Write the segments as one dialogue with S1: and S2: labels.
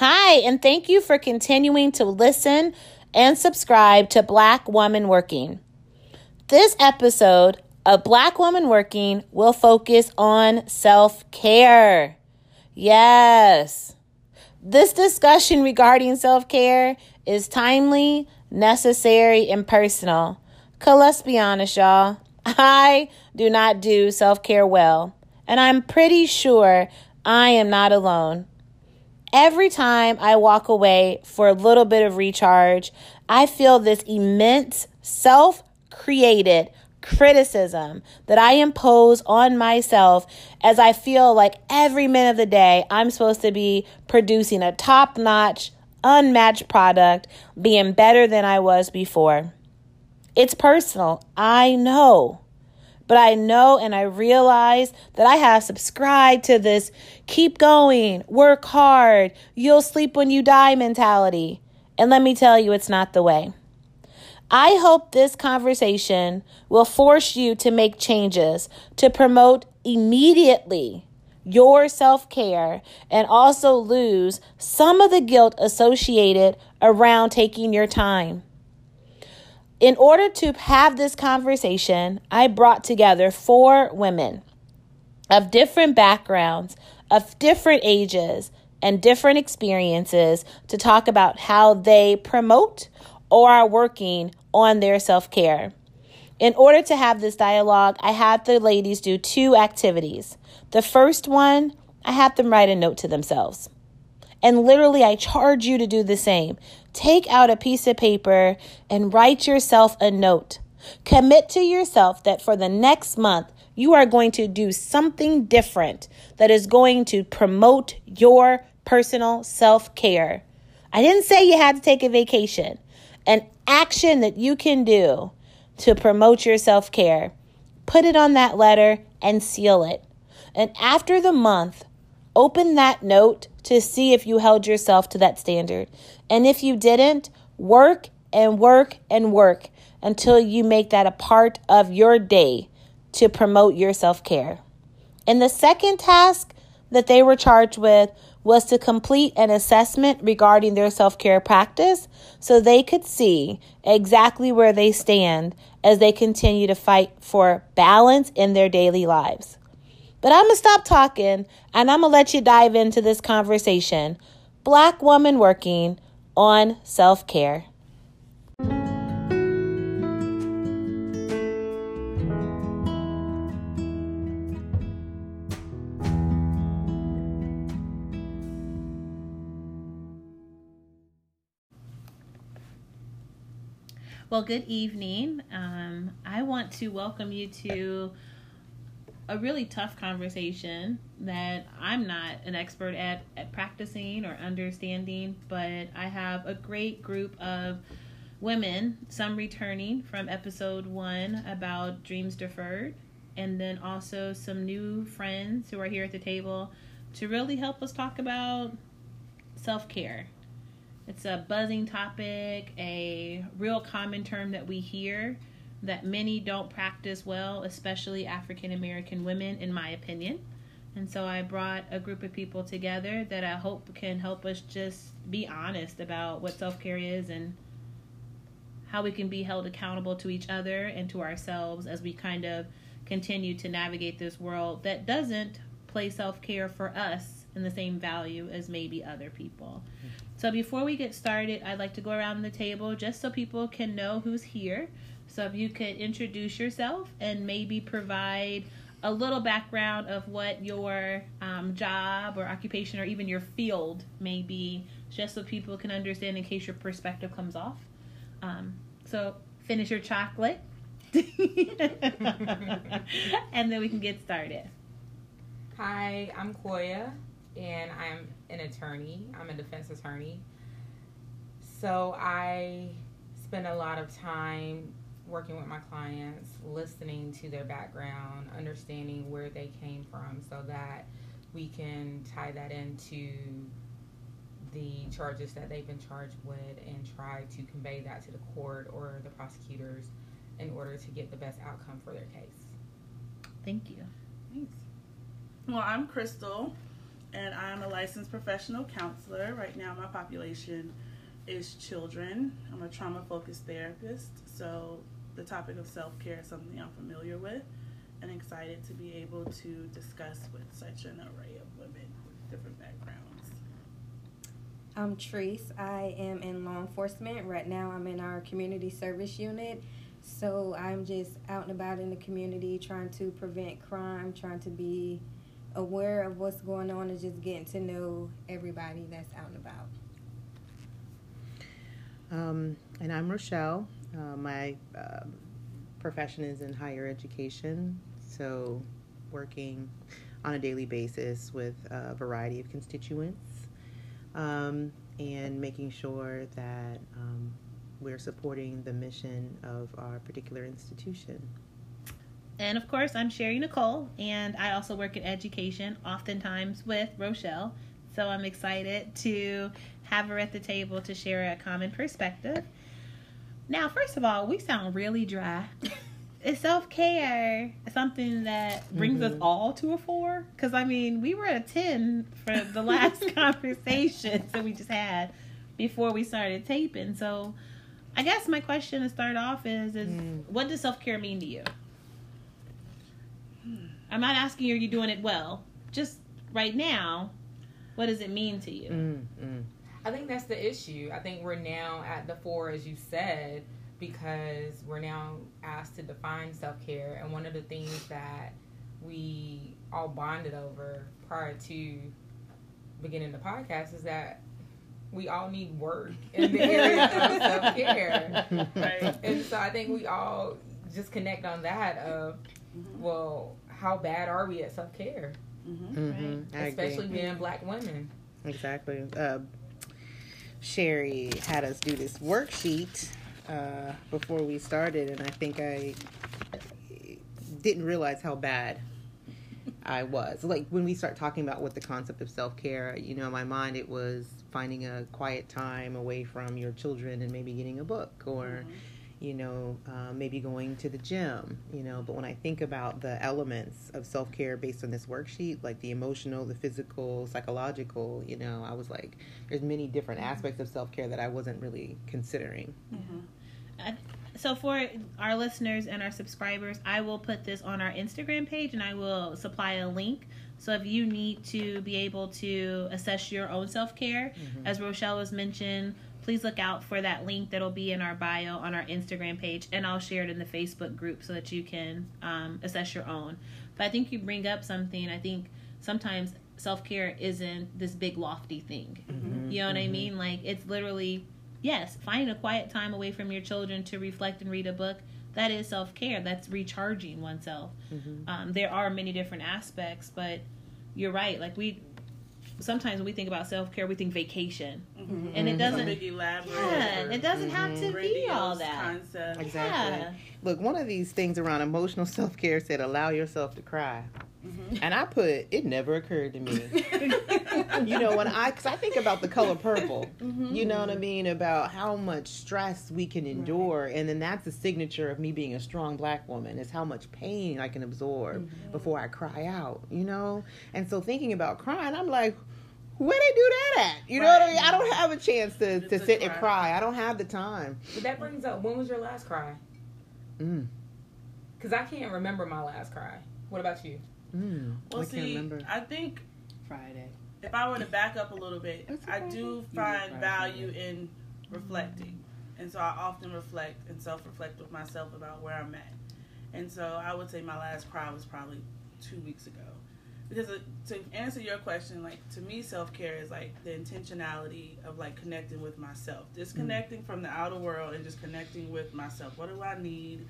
S1: Hi, and thank you for continuing to listen and subscribe to Black Woman Working. This episode of Black Woman Working will focus on self care. Yes. This discussion regarding self care is timely, necessary, and personal. Cause let's be honest, y'all. I do not do self care well, and I'm pretty sure I am not alone. Every time I walk away for a little bit of recharge, I feel this immense self created criticism that I impose on myself as I feel like every minute of the day I'm supposed to be producing a top notch, unmatched product, being better than I was before. It's personal, I know. But I know and I realize that I have subscribed to this keep going, work hard, you'll sleep when you die mentality. And let me tell you, it's not the way. I hope this conversation will force you to make changes to promote immediately your self care and also lose some of the guilt associated around taking your time. In order to have this conversation, I brought together four women of different backgrounds, of different ages, and different experiences to talk about how they promote or are working on their self care. In order to have this dialogue, I had the ladies do two activities. The first one, I had them write a note to themselves. And literally, I charge you to do the same. Take out a piece of paper and write yourself a note. Commit to yourself that for the next month, you are going to do something different that is going to promote your personal self care. I didn't say you had to take a vacation. An action that you can do to promote your self care. Put it on that letter and seal it. And after the month, open that note to see if you held yourself to that standard. And if you didn't, work and work and work until you make that a part of your day to promote your self care. And the second task that they were charged with was to complete an assessment regarding their self care practice so they could see exactly where they stand as they continue to fight for balance in their daily lives. But I'm going to stop talking and I'm going to let you dive into this conversation. Black woman working on self care. Well, good evening. Um, I want to welcome you to a really tough conversation that I'm not an expert at, at practicing or understanding, but I have a great group of women, some returning from episode one about dreams deferred, and then also some new friends who are here at the table to really help us talk about self care. It's a buzzing topic, a real common term that we hear that many don't practice well, especially African American women, in my opinion. And so I brought a group of people together that I hope can help us just be honest about what self care is and how we can be held accountable to each other and to ourselves as we kind of continue to navigate this world that doesn't play self care for us in the same value as maybe other people. Mm-hmm. So before we get started, I'd like to go around the table just so people can know who's here. So if you could introduce yourself and maybe provide a little background of what your um, job or occupation or even your field may be, just so people can understand in case your perspective comes off. Um, so finish your chocolate. and then we can get started.
S2: Hi, I'm Koya, and I'm an attorney. I'm a defense attorney. So I spend a lot of time working with my clients, listening to their background, understanding where they came from so that we can tie that into the charges that they've been charged with and try to convey that to the court or the prosecutors in order to get the best outcome for their case.
S1: Thank you.
S3: Thanks. Well, I'm Crystal, and I'm a licensed professional counselor. Right now, my population is children. I'm a trauma focused therapist, so the topic of self care is something I'm familiar with and excited to be able to discuss with such an array of women with different backgrounds.
S4: I'm Treese. I am in law enforcement. Right now, I'm in our community service unit. So I'm just out and about in the community trying to prevent crime, trying to be aware of what's going on, and just getting to know everybody that's out and about.
S5: Um, and I'm Rochelle. Uh, my uh, profession is in higher education, so working on a daily basis with a variety of constituents um, and making sure that um, we're supporting the mission of our particular institution.
S1: And of course, I'm Sherry Nicole, and I also work in education, oftentimes with Rochelle. So I'm excited to have her at the table to share a common perspective. Now, first of all, we sound really dry. Is self care something that brings mm-hmm. us all to a four? Because I mean, we were at a ten for the last conversation that we just had before we started taping. So, I guess my question to start off is: is mm. what does self care mean to you? Hmm. I'm not asking you, are you doing it well? Just right now, what does it mean to you?
S2: Mm-hmm. I think that's the issue. I think we're now at the four, as you said because we're now asked to define self care. And one of the things that we all bonded over prior to beginning the podcast is that we all need work in the area of self care. Right. And so I think we all just connect on that of, mm-hmm. well, how bad are we at self care? Mm-hmm. Mm-hmm. Especially agree. being black women.
S5: Exactly. Uh, Sherry had us do this worksheet uh, before we started, and I think I didn't realize how bad I was. Like when we start talking about what the concept of self care, you know, in my mind it was finding a quiet time away from your children and maybe getting a book or. Mm-hmm. You know, uh, maybe going to the gym, you know, but when I think about the elements of self care based on this worksheet, like the emotional, the physical, psychological, you know, I was like, there's many different mm-hmm. aspects of self care that I wasn't really considering.
S1: Mm-hmm so for our listeners and our subscribers, I will put this on our Instagram page and I will supply a link. So if you need to be able to assess your own self care, mm-hmm. as Rochelle was mentioned, please look out for that link that'll be in our bio on our Instagram page, and I'll share it in the Facebook group so that you can um, assess your own. But I think you bring up something. I think sometimes self care isn't this big lofty thing. Mm-hmm. You know what mm-hmm. I mean? Like it's literally yes, finding a quiet time away from your children to reflect and read a book, that is self care. That's recharging oneself. Mm-hmm. Um, there are many different aspects, but you're right. Like we sometimes when we think about self care, we think vacation, mm-hmm. and it doesn't.
S3: Big.
S1: Yeah, it doesn't have to be all that.
S3: Concept.
S5: Exactly. Yeah. Look, one of these things around emotional self care said, "Allow yourself to cry." Mm-hmm. And I put it never occurred to me. you know, when I, because I think about the color purple, mm-hmm. you know what I mean? About how much stress we can endure. Right. And then that's the signature of me being a strong black woman is how much pain I can absorb mm-hmm. before I cry out, you know? And so thinking about crying, I'm like, where they do that at? You right. know what I mean? I don't have a chance to, to sit cry. and cry. I don't have the time.
S2: But that brings up, when was your last cry? Mm. Because I can't remember my last cry. What about you?
S3: Mm, well, I see, I think
S4: Friday.
S3: If I were to back up a little bit, I do find value in reflecting, and so I often reflect and self-reflect with myself about where I'm at. And so I would say my last cry was probably two weeks ago. Because uh, to answer your question, like to me, self care is like the intentionality of like connecting with myself, disconnecting mm. from the outer world and just connecting with myself. What do I need?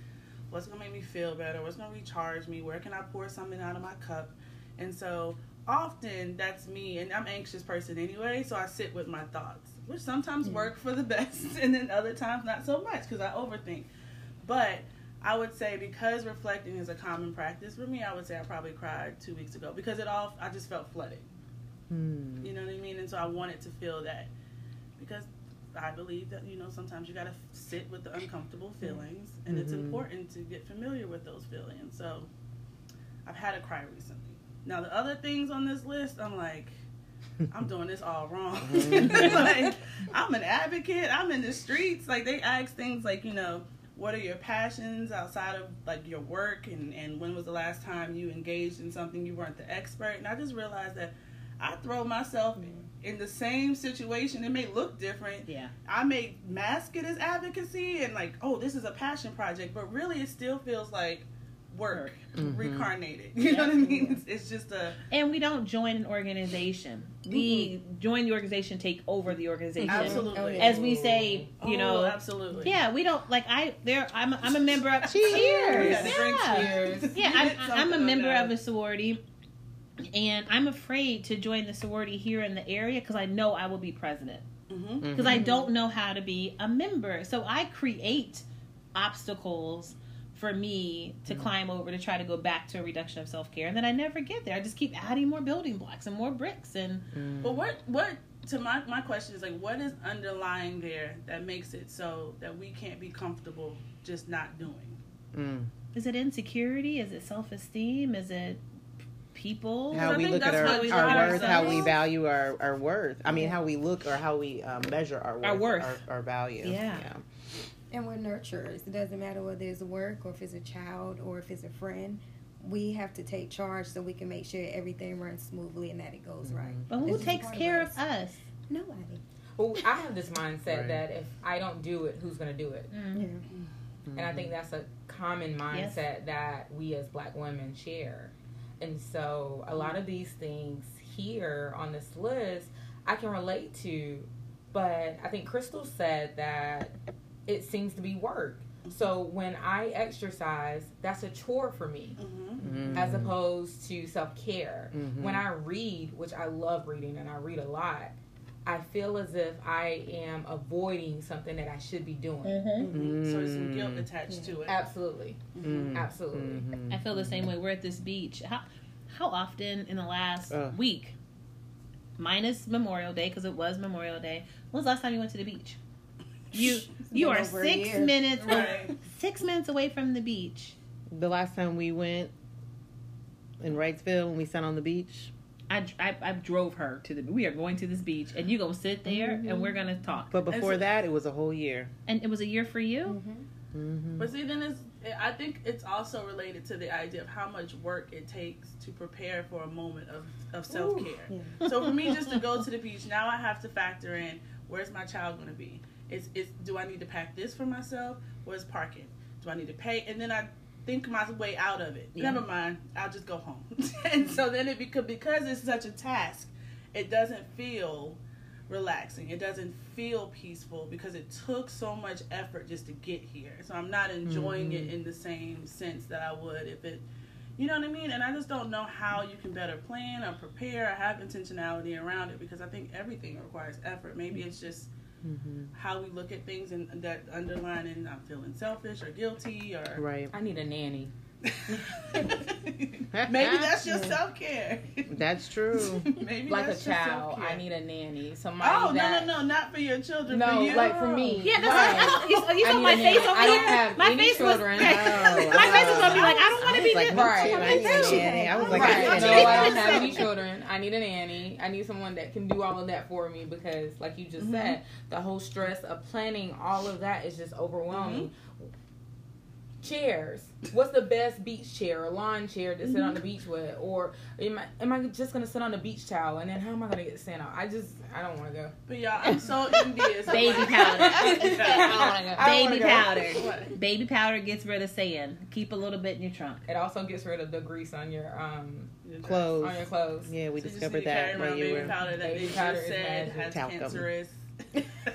S3: What's gonna make me feel better, what's gonna recharge me, where can I pour something out of my cup. And so often that's me and I'm an anxious person anyway, so I sit with my thoughts, which sometimes mm. work for the best and then other times not so much because I overthink. But I would say because reflecting is a common practice for me, I would say I probably cried two weeks ago because it all I just felt flooded. Mm. You know what I mean? And so I wanted to feel that because I believe that you know sometimes you got to sit with the uncomfortable feelings, and mm-hmm. it's important to get familiar with those feelings. So, I've had a cry recently. Now the other things on this list, I'm like, I'm doing this all wrong.
S5: Mhm.
S3: like, I'm an advocate. I'm in the streets. Like they ask things like, you know, what are your passions outside of like your work, and and when was the last time you engaged in something you weren't the expert? And I just realized that I throw myself in the same situation. It may look different.
S1: Yeah.
S3: I may mask it as advocacy and like, oh, this is a passion project, but really it still feels like work,
S5: Mhm.
S3: reincarnated. You know what I mean? It's, it's just a
S1: And we don't join an organization. We join the organization, take over the organization.
S3: absolutely.
S4: Oh.
S1: As we say, you
S3: Oh,
S1: know,
S3: absolutely.
S1: yeah, we don't like I there. I'm a, I'm a member of
S5: Cheers.
S3: We had to drink
S1: Yeah.
S3: cheers.
S1: Yeah, I'm, I'm a member of a sorority, and I'm afraid to join the sorority here in the area because I know I will be president
S3: Mhm.
S1: because I don't know how to be a member. So I create obstacles for me to climb over to try to go back to a reduction of self care, and then I never get there. I just keep adding more building blocks and more bricks, and
S5: Mm.
S3: But what what to my my question is like what is underlying there that makes it so that we can't be comfortable just not doing?
S5: Mm.
S1: is it insecurity? Is it self esteem? Is it people?
S5: How we look at
S3: that's
S5: our,
S3: how we
S5: our
S3: look at
S5: worth, how we value our, our worth. I mean, how we look or how we um, measure our worth,
S1: Our worth.
S5: our, our value.
S1: Yeah.
S4: And we're nurturers. It doesn't matter whether it's work or if it's a child or if it's a friend. We have to take charge so we can make sure everything runs smoothly and that it goes right. Mm-hmm.
S1: But who
S4: This
S1: takes
S4: part
S1: care
S4: us.
S1: of us?
S4: Nobody.
S2: Well, I have this mindset
S5: Right.
S2: that if I don't do it, who's going to do it? Mm.
S4: Yeah.
S2: And I think mm-hmm. that's a common mindset that we as black women share. And so a lot of these things here on this list I can relate to, but I think Crystal said that it seems to be work. So when I exercise, that's a chore for me
S3: Mm-hmm.
S5: Mhm.
S2: as opposed to self care.
S5: Mhm.
S2: When I read, which I love reading and I read a lot, I feel as if I am avoiding something that I should be doing.
S1: Mm-hmm.
S3: So there's some guilt attached to it.
S2: Absolutely.
S5: Mm.
S2: Absolutely.
S5: Mhm.
S1: I feel the same way. We're at this beach. How how often in the last
S5: Ugh.
S1: week, minus Memorial Day because it was Memorial Day. When was the last time you went to the beach? You you are six minutes
S3: Right.
S1: six minutes away from the beach.
S5: The last time we went in Wrightsville when we sat on the beach,
S1: I, I, I drove her to the. We are going to this beach, and you gonna sit there, and we're gonna talk.
S5: but before
S3: so-
S5: that, it was a whole year.
S1: And it was a year for you.
S4: Mm-hmm.
S5: Mm-hmm.
S3: But see, then it's, I think it's also related to the idea of how much work it takes to prepare for a moment of, of self care. So for me, just to go to the beach, now I have to factor in where's my child going to be? Is, is do I need to pack this for myself? Where's parking? Do I need to pay? And then I think my way out of it.
S1: Yeah.
S3: Never mind, I'll just go home. and so then it because because it's such a task, it doesn't feel relaxing. It doesn't feel peaceful because it took so much effort just to get here. So I'm not enjoying it mm-hmm. in the same sense that I would if it you know what I mean? And I just don't know how you can better plan or prepare or have intentionality around it because I think everything requires effort. Maybe mm-hmm. it's just
S5: Mm-hmm.
S3: how we look at things and that underlining I'm feeling selfish or guilty or
S5: Right.
S2: I need a nanny.
S3: maybe that's your self care.
S5: That's true.
S3: maybe
S2: Like a
S3: that's
S2: child,
S3: self-care.
S2: I need a nanny. Somebody
S3: Oh
S2: that,
S3: no no no! Not for your children.
S2: No,
S3: for you.
S2: like for me.
S1: Yeah, that's
S2: Right.
S1: you, you saw my face
S2: nanny.
S1: over
S2: I don't
S1: here.
S2: have
S1: my
S2: any
S1: face
S2: children.
S1: was
S5: Oh,
S1: my face was
S5: oh.
S1: gonna be like, I don't want to be
S5: like,
S1: this.
S2: Right.
S5: I need a nanny. I was like,
S2: Right.
S5: I
S2: No,
S5: need
S2: I
S5: a
S2: don't have any children. I need a nanny. I need someone that can do all of that for me because, like you just
S3: Mm-hmm.
S2: said, the whole stress of planning all of that is just overwhelming.
S3: Mm-hmm.
S2: Chairs. What's the best beach chair or lawn chair to sit
S3: Mm-hmm.
S2: on the beach with? Or am I, am I just gonna sit on the beach towel and then how am I gonna get sand out? I just I don't want to go.
S3: But y'all, I'm so envious. of,
S1: Baby powder.
S2: I don't wanna
S1: Baby
S2: go.
S1: powder.
S3: What?
S1: Baby powder gets rid of sand. Keep a little bit in your trunk.
S2: It also gets rid of the grease on your um
S5: Clothes.
S2: on your clothes.
S5: Yeah, we
S3: So
S5: discovered
S3: need carry
S5: that
S3: around
S5: while you
S3: baby
S5: were.
S3: powder that
S2: Baby powder is
S3: said
S2: magic.
S3: has
S5: Talcum.
S3: cancerous.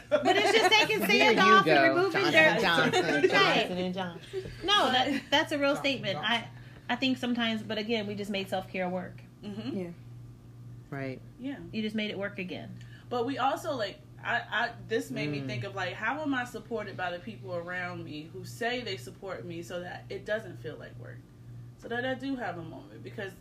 S1: But it's just taking
S5: There
S1: sand off
S5: go.
S1: and removing
S5: Johnson,
S1: dirt.
S5: Johnson,
S1: Right.
S5: Johnson and Johnson.
S1: No, that that's a real
S2: Johnson,
S1: statement. I I think sometimes, but again, we just made self care work.
S3: hmm
S5: Right.
S3: Yeah.
S1: You just made it work again.
S3: But we also like I, I this made me
S5: Mm.
S3: think of like how am I supported by the people around me who say they support me so that it doesn't feel like work. So that I do have a moment because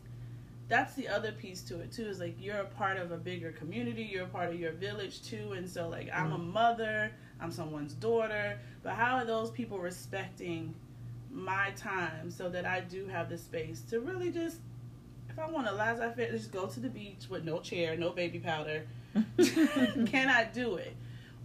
S3: that's the other piece to it too is like you're a part of a bigger community, you're a part of your village too and so like I'm a mm-hmm. mother, I'm someone's daughter, but how are those people respecting my time so that I do have the space to really just if I want a laissez-faire, just go to the beach with no chair, no baby powder. Can I do it?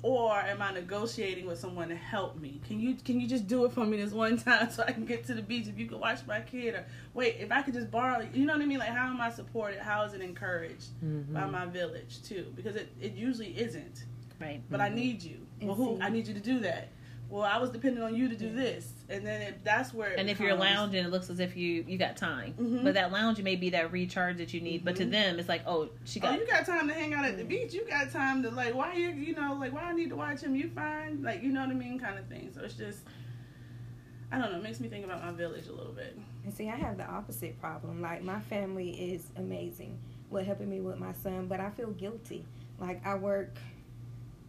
S3: Or am I negotiating with someone to help me? Can you can you just do it for me this one time so I can get to the beach? If you could watch my kid, or wait, if I could just borrow, you know what I mean? Like, how am I supported? How is it encouraged
S5: Mm-hmm.
S3: by my village too? Because it, it usually isn't.
S1: Right.
S3: But I need you. Well, who? I need you to do that. Well, I was depending on you to do this, and then it, that's where. It
S1: And if you're lounging, it looks as if you you got time.
S3: Mhm.
S1: But that lounging may be that recharge that you need. But to
S3: Mhm.
S1: them, it's like, oh, she got.
S3: Oh, you got time to hang out at the beach. You got time to like, why you, you know, like, why I need to watch him? You fine, like, you know what I mean, kind of thing. So it's just, I don't know, it makes me think about my village a little bit.
S4: And see, I have the opposite problem. Like my family is amazing with helping me with my son, but I feel guilty. Like I work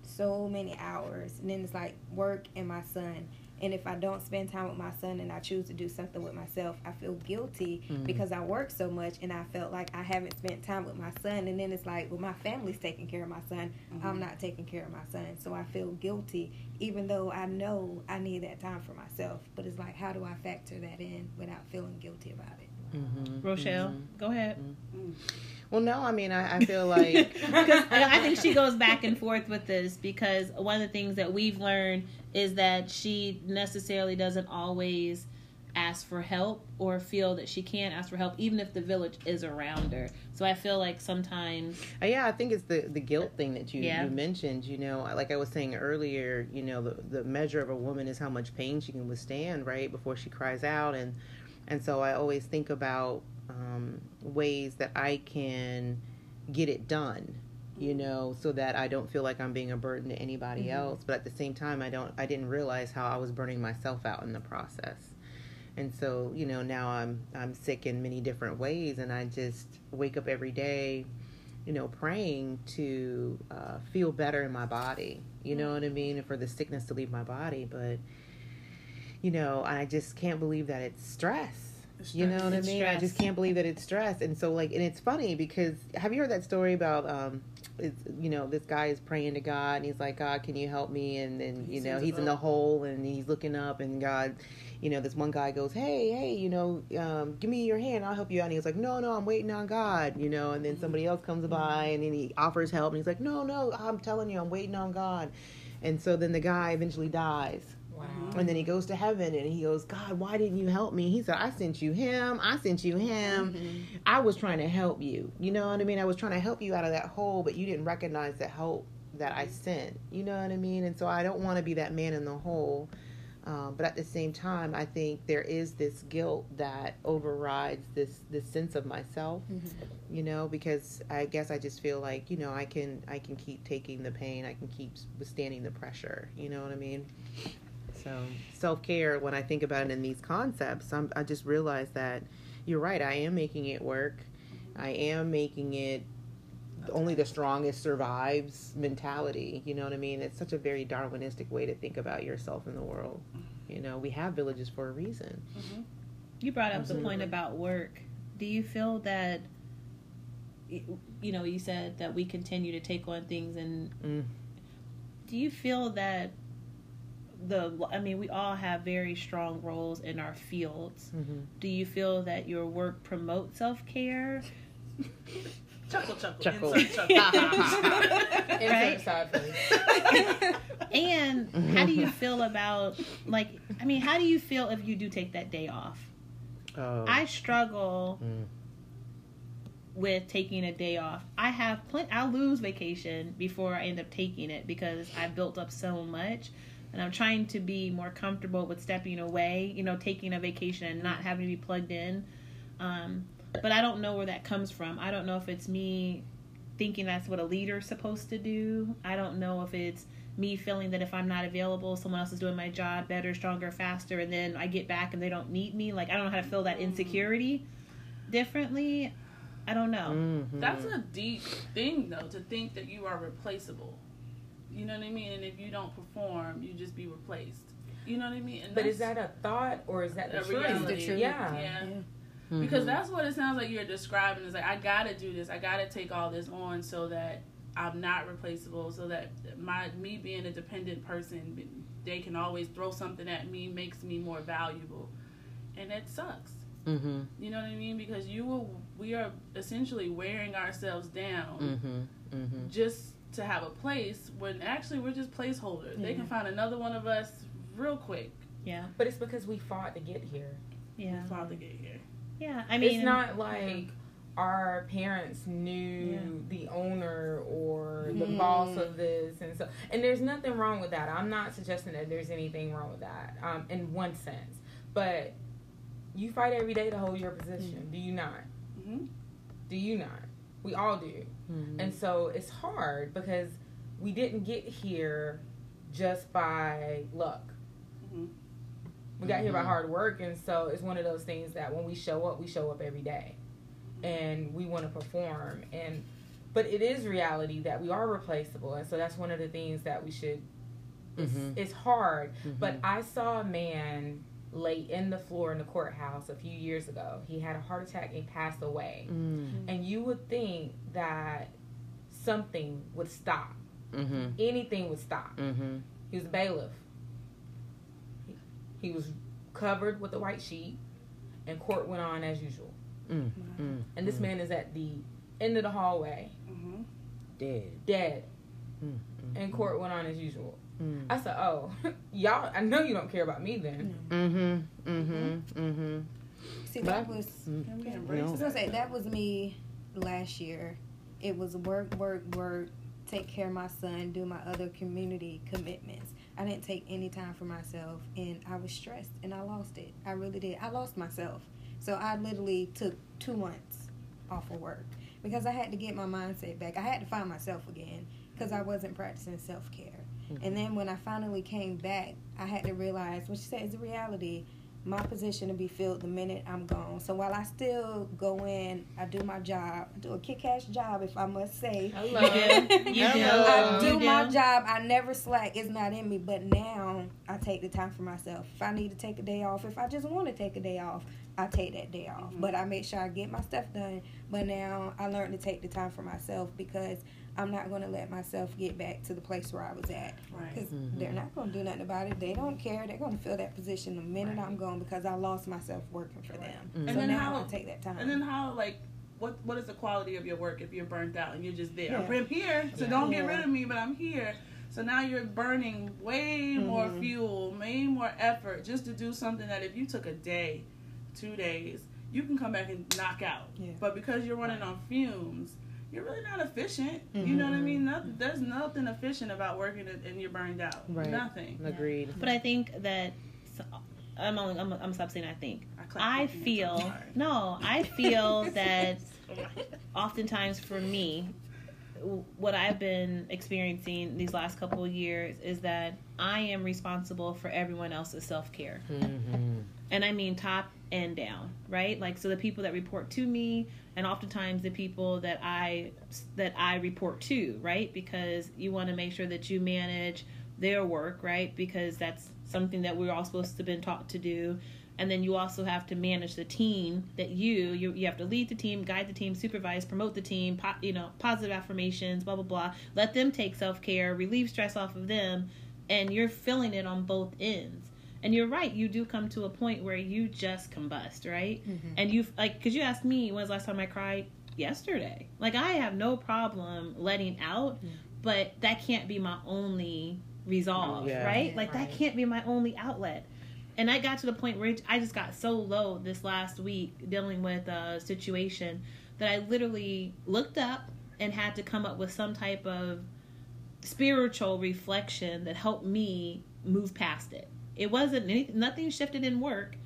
S4: so many hours, and then it's like work and my son. And if I don't spend time with my son and I choose to do something with myself, I feel guilty
S5: Mhm.
S4: because I work so much and I felt like I haven't spent time with my son. And then it's like, well, my family's taking care of my son. I'm not taking care of my son. So I feel guilty, even though I know I need that time for myself. But it's like, how do I factor that in without feeling guilty about it?
S5: Mm-hmm.
S1: Rochelle, go ahead.
S5: Well, no, I mean, I, I feel like
S1: I think she goes back and forth with this because one of the things that we've learned is that she necessarily doesn't always ask for help or feel that she can't ask for help even if the village is around her. So I feel like sometimes
S5: Uh, Yeah, I think it's the the guilt thing that you,
S1: Yeah.
S5: you mentioned. You know, like I was saying earlier, you know, the the measure of a woman is how much pain she can withstand, right, before she cries out, and and so I always think about um, ways that I can get it done. You know, so that I don't feel like I'm being a burden to anybody
S1: Mm-hmm.
S5: else, but at the same time, I don't. I didn't realize how I was burning myself out in the process. And so you know now i'm i'm sick in many different ways and i just wake up every day you know praying to uh, feel better in my body. You know what i mean? And for the sickness to leave my body. But you know i just can't believe that it's stress
S3: It's
S5: you know what i mean? I just can't believe that it's stress. And so like and it's funny because have you heard that story about um it's, you know this guy is praying to god and he's like god can you help me? And then
S3: He
S5: you know he's in the hole and he's looking up and god you know, this one guy goes, "Hey, hey, you know, um, give me your hand, I'll help you out." And he's like, "No, no, I'm waiting on God," you know. And then somebody else comes by, and then he offers help, and he's like, "No, no, I'm telling you, I'm waiting on God." And so then the guy eventually dies,
S2: Wow.
S5: and then he goes to heaven, and he goes, "God, why didn't you help me?" He said, "I sent you him. I sent you him. I was trying to help you. You know what I mean? I was trying to help you out of that hole, but you didn't recognize the help that I sent. You know what I mean? And so I don't want to be that man in the hole." Um, but at the same time, I think there is this guilt that overrides this this sense of myself. You know, because I guess I just feel like you know I can I can keep taking the pain, I can keep withstanding the pressure. You know what I mean? So self care, when I think about it in these concepts, I'm, I just realize that you're right. I am making it work. I am making it only the strongest survives mentality. You know what I mean? It's such a very Darwinistic way to think about yourself in the world. You know, we have villages for a reason.
S1: you brought up the point about work. Do you feel that you know, you said that we continue to take on things and
S5: Mm.
S1: do you feel that the I mean, we all have very strong roles in our fields.
S5: hmm
S1: Do you feel that your work promotes self-care?
S3: Chuckle, chuckle,
S5: Chuckle.
S3: insert chuckle.
S1: Right?
S2: Insert side face.
S1: And how do you feel about like I mean, how do you feel if you do take that day off?
S5: Oh.
S1: I struggle
S5: Mm.
S1: with taking a day off. I have plenty. I'll lose vacation before I end up taking it because I built up so much, and I'm trying to be more comfortable with stepping away. You know, taking a vacation and not having to be plugged in. Um, but I don't know where that comes from. I don't know if it's me thinking that's what a leader's supposed to do. I don't know if it's me feeling that if I'm not available, someone else is doing my job better, stronger, faster, and then I get back and they don't need me. Like I don't know how to feel that insecurity differently. I don't know.
S5: Mhm.
S3: That's a deep thing, though, to think that you are replaceable. You know what I mean? And if you don't perform, you just be replaced. You know what I mean? And
S2: But is that a thought or is that the
S3: a
S2: truth?
S3: reality.
S4: The truth.
S2: Yeah.
S3: Yeah.
S5: Mhm.
S3: Because that's what it sounds like you're describing. Is like I gotta do this. I gotta take all this on so that I'm not replaceable. So that my me being a dependent person, they can always throw something at me, makes me more valuable, and it sucks.
S5: Mm-hmm.
S3: You know what I mean? Because you will, we are essentially wearing ourselves down
S5: Mm-hmm. Mm-hmm.
S3: just to have a place when actually we're just placeholders. They can find another one of us real quick.
S1: Yeah.
S2: But it's because we fought to get here.
S1: Yeah.
S3: Before they get here.
S1: Yeah. I mean,
S2: it's not like our parents knew
S1: Yeah.
S2: the owner or the
S4: Mhm.
S2: boss of this and so and there's nothing wrong with that i'm not suggesting that there's anything wrong with that um, in one sense but you fight every day to hold your position do you not
S3: hmm
S2: do you not we all do
S5: Mm-hmm.
S2: and so it's hard because we didn't get here just by luck
S3: Mhm.
S2: we got here by
S5: Mhm.
S2: hard work and so it's one of those things that when we show up we show up every day and we want to perform and but it is reality that we are replaceable and so that's one of the things that we should it's,
S5: Mhm.
S2: it's hard
S5: Mm-hmm.
S2: but i saw a man lay in the floor in the courthouse a few years ago he had a heart attack and passed away
S5: Mm-hmm.
S2: and you would think that something would stop
S5: Mm-hmm.
S2: anything would stop
S5: Mm-hmm.
S2: he was a bailiff. He, he was covered with a white sheet, and court went on as usual.
S5: Mm-hmm.
S2: And this man is at the end of the hallway,
S3: hmm
S5: dead.
S2: dead,
S5: Mm-hmm.
S2: and court went on as usual.
S5: Mm-hmm.
S2: I said, "Oh, y'all, I know you don't care about me then."
S5: Mm-hmm. Mm-hmm. Mm-hmm.
S4: See,
S5: But-
S4: that was.
S3: And we
S4: I was
S3: that.
S4: gonna say that was me last year. It was work, work, work. Take care of my son, do my other community commitments. I didn't take any time for myself, and I was stressed, and I lost it. I really did. I lost myself. So I literally took two months off of work because I had to get my mindset back. I had to find myself again because I wasn't practicing self care. And then mm-hmm. when I finally came back, I had to realize what you said is a reality. My position to be filled the minute I'm gone. So while I still go in, I do my job. I do a kick-ass job, if I must say.
S2: Hello.
S1: You do.
S4: I do
S1: You
S4: my
S1: do.
S4: job. I never slack. It's not in me. But now I take the time for myself. If I need to take a day off, if I just want to take a day off, I take that day off. Mm-hmm. But I make sure I get my stuff done. But now I learn to take the time for myself because I'm not going to let myself get back to the place where I was at.
S3: Right.
S4: Because
S5: Mhm.
S4: they're not going to do nothing about it. They don't care. They're going to fill that position the minute I'm gone because I lost myself working for them.
S5: Mhm.
S3: And
S4: so
S3: then
S4: now
S3: how-
S4: I take that time.
S3: And then how like what what is the quality of your work if you're burnt out and you're just there?
S4: Yeah.
S3: I'm here, so
S2: Yeah.
S3: don't get rid of me, but I'm here. So now you're burning way more
S4: Mhm.
S3: fuel, way more effort just to do something that if you took a day, two days, you can come back and knock out.
S4: Yeah.
S3: But because you're running on fumes, you're really not efficient. You know what I mean? Nothing, there's nothing efficient about working and and you're burned out.
S5: Right.
S3: Nothing.
S5: Agreed.
S1: But I think that so- I'm only I'm, I'm stop saying I think.
S3: I,
S1: I
S3: my hands, I'm
S1: feel no. I feel that oftentimes for me, what I've been experiencing these last couple of years is that I am responsible for everyone else's self care.
S5: Mm-hmm.
S1: and I mean top and down, right? Like so the people that report to me and oftentimes the people that I that I report to, right? Because you want to make sure that you manage their work, right? Because that's something that we're all supposed to have been taught to do. And then you also have to manage the team that you you you have to lead the team, guide the team, supervise, promote the team, po- you know, positive affirmations, blah blah blah. Let them take self-care, relieve stress off of them, and you're feeling it on both ends. And you're right, you do come to a point where you just combust, right? Mm-hmm. And you like, because you asked me when's the last time I cried? Yesterday. Like, I have no problem letting out, mm-hmm. but that can't be my only resolve,
S5: Yeah.
S1: right? Like, that can't be my only outlet. And I got to the point where I just got so low this last week dealing with a situation that I literally looked up and had to come up with some type of spiritual reflection that helped me move past it. It wasn't any, nothing shifted in work,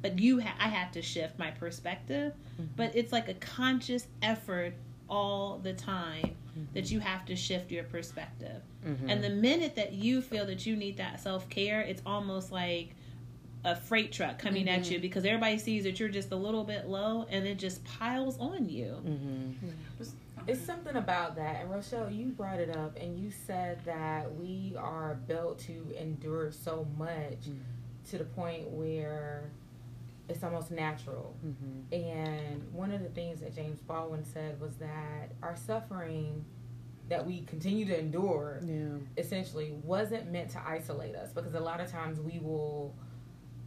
S1: but you ha- I had to shift my perspective. But it's like a conscious effort all the time that you have to shift your perspective.
S5: Mm-hmm.
S1: And the minute that you feel that you need that self care, it's almost like a freight truck coming at you because everybody sees that you're just a little bit low and it just piles on you.
S5: Mm-hmm.
S2: It's something about that. And Rochelle, you brought it up and you said that we are built to endure so much to the point where it's almost natural.
S5: Mm-hmm.
S2: And one of the things that James Baldwin said was that our suffering that we continue to endure
S5: Yeah.
S2: essentially wasn't meant to isolate us because a lot of times we will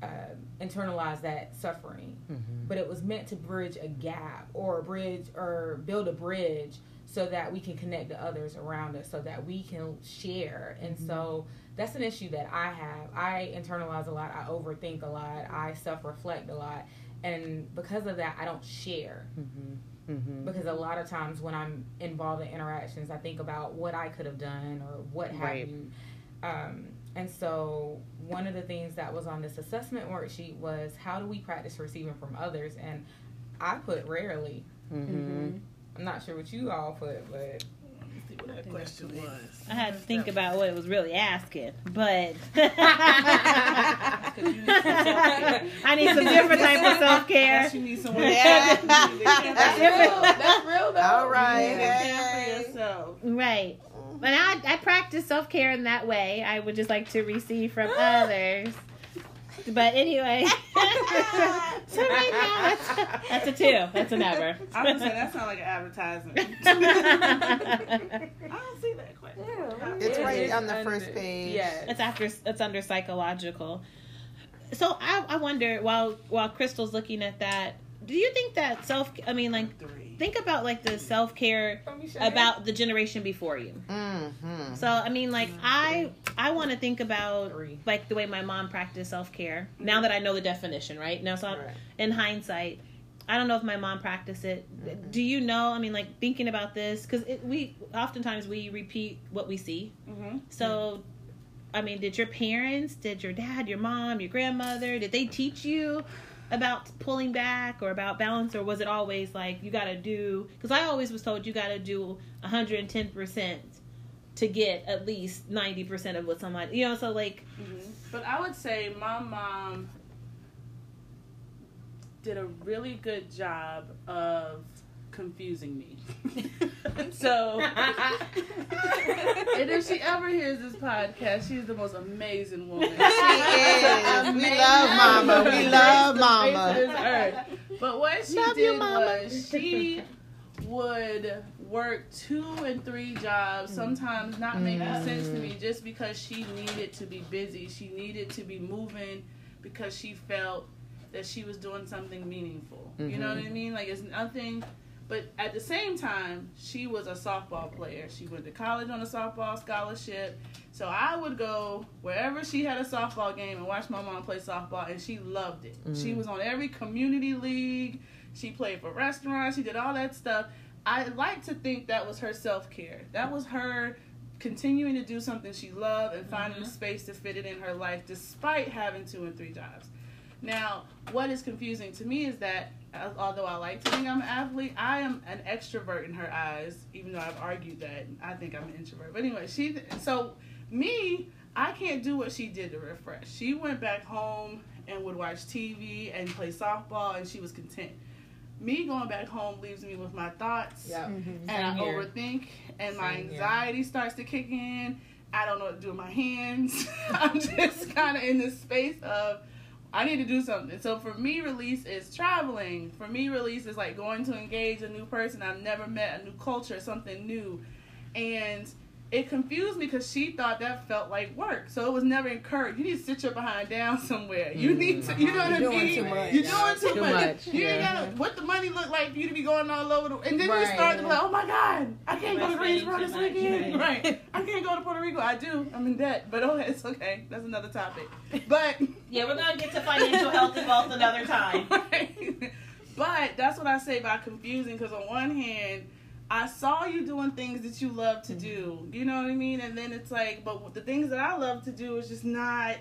S2: uh, internalize that suffering.
S5: Mm-hmm.
S2: But it was meant to bridge a gap or a bridge or build a bridge so that we can connect to others around us, so that we can share. And so that's an issue that I have. I internalize a lot. I overthink a lot. I self reflect a lot. And because of that, I don't share.
S5: Mm-hmm. Mm-hmm.
S2: Because a lot of times when I'm involved in interactions, I think about what I could have done or what have
S5: Right.
S2: you. Um, and so one of the things that was on this assessment worksheet was how do we practice receiving from others? And I put rarely.
S5: Mm-hmm.
S2: I'm not sure what you all put, but
S3: see what that question was.
S1: I had to think about what it was really asking, but I need some different type of self care.
S3: You need someone
S5: Yeah.
S3: That's
S1: real.
S3: That's real though.
S5: All right.
S3: You gotta care for yourself.
S1: Right. But I, I practice self care in that way. I would just like to receive from others. But anyway, so right now that's, that's a two. That's a never.
S3: I was gonna say that sounds like an advertisement. I don't see that question.
S5: It's right
S2: is
S5: on the
S2: under-
S5: first page.
S2: Yes.
S1: It's after it's under psychological. So I, I wonder while while Crystal's looking at that, do you think that self? I mean, like
S3: Three.
S1: think about like the self care about the generation before you.
S5: Mm-hmm.
S1: So I mean, like I I want to think about
S2: Three.
S1: like the way my mom practiced self care. Now that I know the definition, right now, so I'm-
S5: Right.
S1: in hindsight, I don't know if my mom practiced it.
S5: Mm-hmm.
S1: Do you know? I mean, like thinking about this because we oftentimes we repeat what we see.
S3: Mm-hmm.
S1: So, I mean, did your parents, did your dad, your mom, your grandmother, did they teach you about pulling back or about balance, or was it always like you got to do? Because I always was told you got to do 110 percent to get at least 90 percent of what somebody, you know. So like, mm-hmm.
S3: But I would say my mom did a really good job of confusing me. so, and if she ever hears this podcast, she's the most amazing woman.
S5: She is. We love Mama. We love Mama.
S3: But what she
S1: Love you,
S3: did
S1: Mama.
S3: was she would work two and three jobs, mm. sometimes not making mm. sense to me just because she needed to be busy. She needed to be moving because she felt that she was doing something meaningful. You know what mm-hmm. I mean? Like it's nothing but at the same time, she was a softball player. She went to college on a softball scholarship. So I would go wherever she had a softball game and watch my mom play softball, and she loved it. She mm. was on every community league. She played for restaurants. She did all that stuff. I like to think that was her self care. That was her continuing to do something she loved and finding mm-hmm. a space to fit it in her life despite having two and three jobs. Now, what is confusing to me is that although I like to think I'm an athlete, I am an extrovert in her eyes. Even though I've argued that I think I'm an introvert. But anyway, she so me, I can't do what she did to refresh. She went back home and would watch TV and play softball, and she was content. Me going back home leaves me with my thoughts
S2: Yeah. Mm-hmm.
S3: and I
S2: here.
S3: overthink, and my
S2: Same here.
S3: anxiety starts to kick in. I don't know what to do with my hands. I'm just kind of in this space of I need to do something. So for me, release is traveling. For me, release is like going to engage a new person I've never met, a new culture, something new, and it confused me because she thought that felt like work. So it was never encouraged. You need to sit your behind down somewhere. You mm. need to, you know what I
S4: You're doing
S3: mean?
S4: too much.
S3: You're doing too,
S5: Too
S3: much.
S5: much,
S3: You ain't
S5: yeah.
S3: gotta, what the money look like for you to be going all over the, and then you start to be like, oh my God, I can't go to
S1: We're
S3: Greensboro this weekend.
S1: right.
S3: Right. I can't go to Puerto Rico. I do. I'm in debt. But oh, it's okay. That's another topic. But
S1: yeah, we're gonna get to financial health and wealth another time.
S3: Right. But that's what I say by confusing because on one hand, I saw you doing things that you love to do. You know what I mean? And then it's like, but the things that I love to do is just not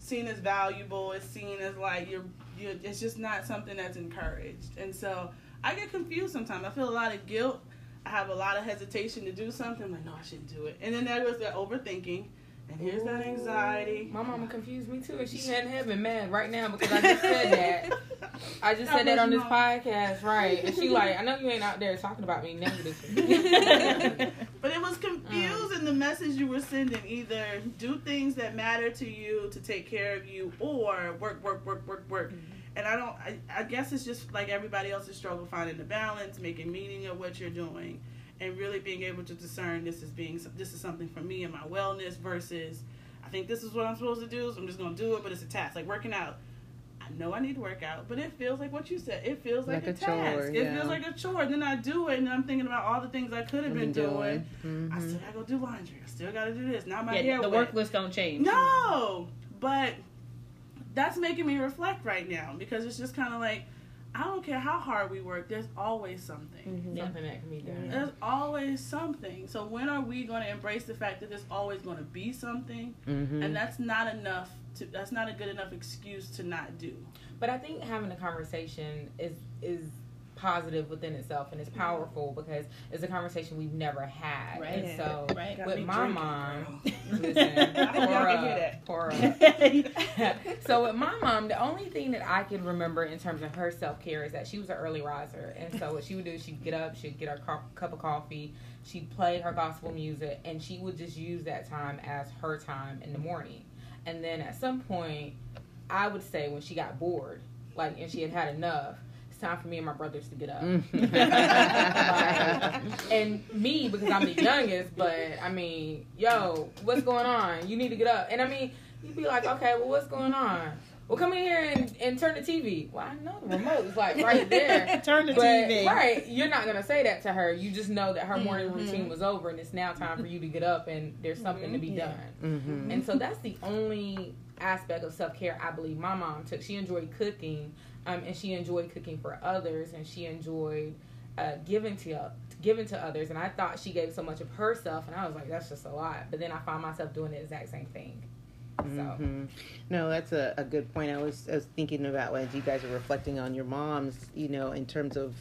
S3: seen as valuable. It's seen as like you're, you're it's just not something that's encouraged. And so I get confused sometimes. I feel a lot of guilt. I have a lot of hesitation to do something. I'm like, no, I shouldn't do it. And then there goes that overthinking. And here's that anxiety.
S2: My mama confused me too, and she hadn't have been mad right now because I just said that. I just said that on this podcast, right? And she like, I know you ain't out there talking about me negatively.
S3: But it was confusing um. the message you were sending. Either do things that matter to you to take care of you, or work, work, work, work, work. Mm-hmm. And I don't. I, I guess it's just like everybody else's struggle finding the balance, making meaning of what you're doing, and really being able to discern this is being this is something for me and my wellness versus I think this is what I'm supposed to do, so I'm just gonna do it. But it's a task, like working out. I know I need to work out, but it feels like what you said. It feels like,
S5: Like
S3: a,
S5: a
S3: task.
S5: chore,
S3: It feels like a chore. And then I do it, and then I'm thinking about all the things I could have been, doing. I
S5: Mhm.
S3: still gotta go do laundry. I still gotta do this. Now my
S1: Yeah,
S3: hair
S1: the
S3: wet.
S1: work list don't change.
S3: No, but that's making me reflect right now because it's just kind of like I don't care how hard we work. There's always something.
S1: Yeah.
S2: Something that can be done.
S3: There's always something. So when are we going to embrace the fact that there's always going to be something?
S5: Mhm.
S3: And that's not enough. To that's not a good enough excuse to not do.
S2: But I think having a conversation is is positive within itself and it's mm-hmm. powerful because it's a conversation we've never had.
S1: Right.
S2: And so
S1: Right.
S2: With my
S3: drinking,
S2: mom, listen,
S3: I hope y'all
S2: pour up, pour up. so with my mom, the only thing that I can remember in terms of her self care is that she was an early riser, and so what she would do, is she'd get up, she'd get her co- cup of coffee, she'd play her gospel music, and she would just use that time as her time in the morning. And then at some point, I would say when she got bored, like and she had had enough, it's time for me and my brothers to get up.
S5: Mhm.
S2: and me because I'm the youngest, but I mean, yo, what's going on? You need to get up. And I mean, you'd be like, okay, well, what's going on? Well, come in here and, and turn the TV. Well, I know the remote is like right there.
S5: Turn the
S2: but,
S5: TV.
S2: Right, you're not gonna say that to her. You just know that her morning
S5: Mm-hmm.
S2: routine was over, and it's now time for you to get up, and there's something to be
S5: Yeah.
S2: done.
S5: Mhm.
S2: And so that's the only aspect of self care I believe my mom took. She enjoyed cooking, um, and she enjoyed cooking for others, and she enjoyed uh, giving to giving to others. And I thought she gave so much of herself, and I was like, that's just a lot. But then I found myself doing the exact same thing. So
S5: Mhm. No, that's a, a good point. I was, I was thinking about as you guys are reflecting on your moms, you know, in terms of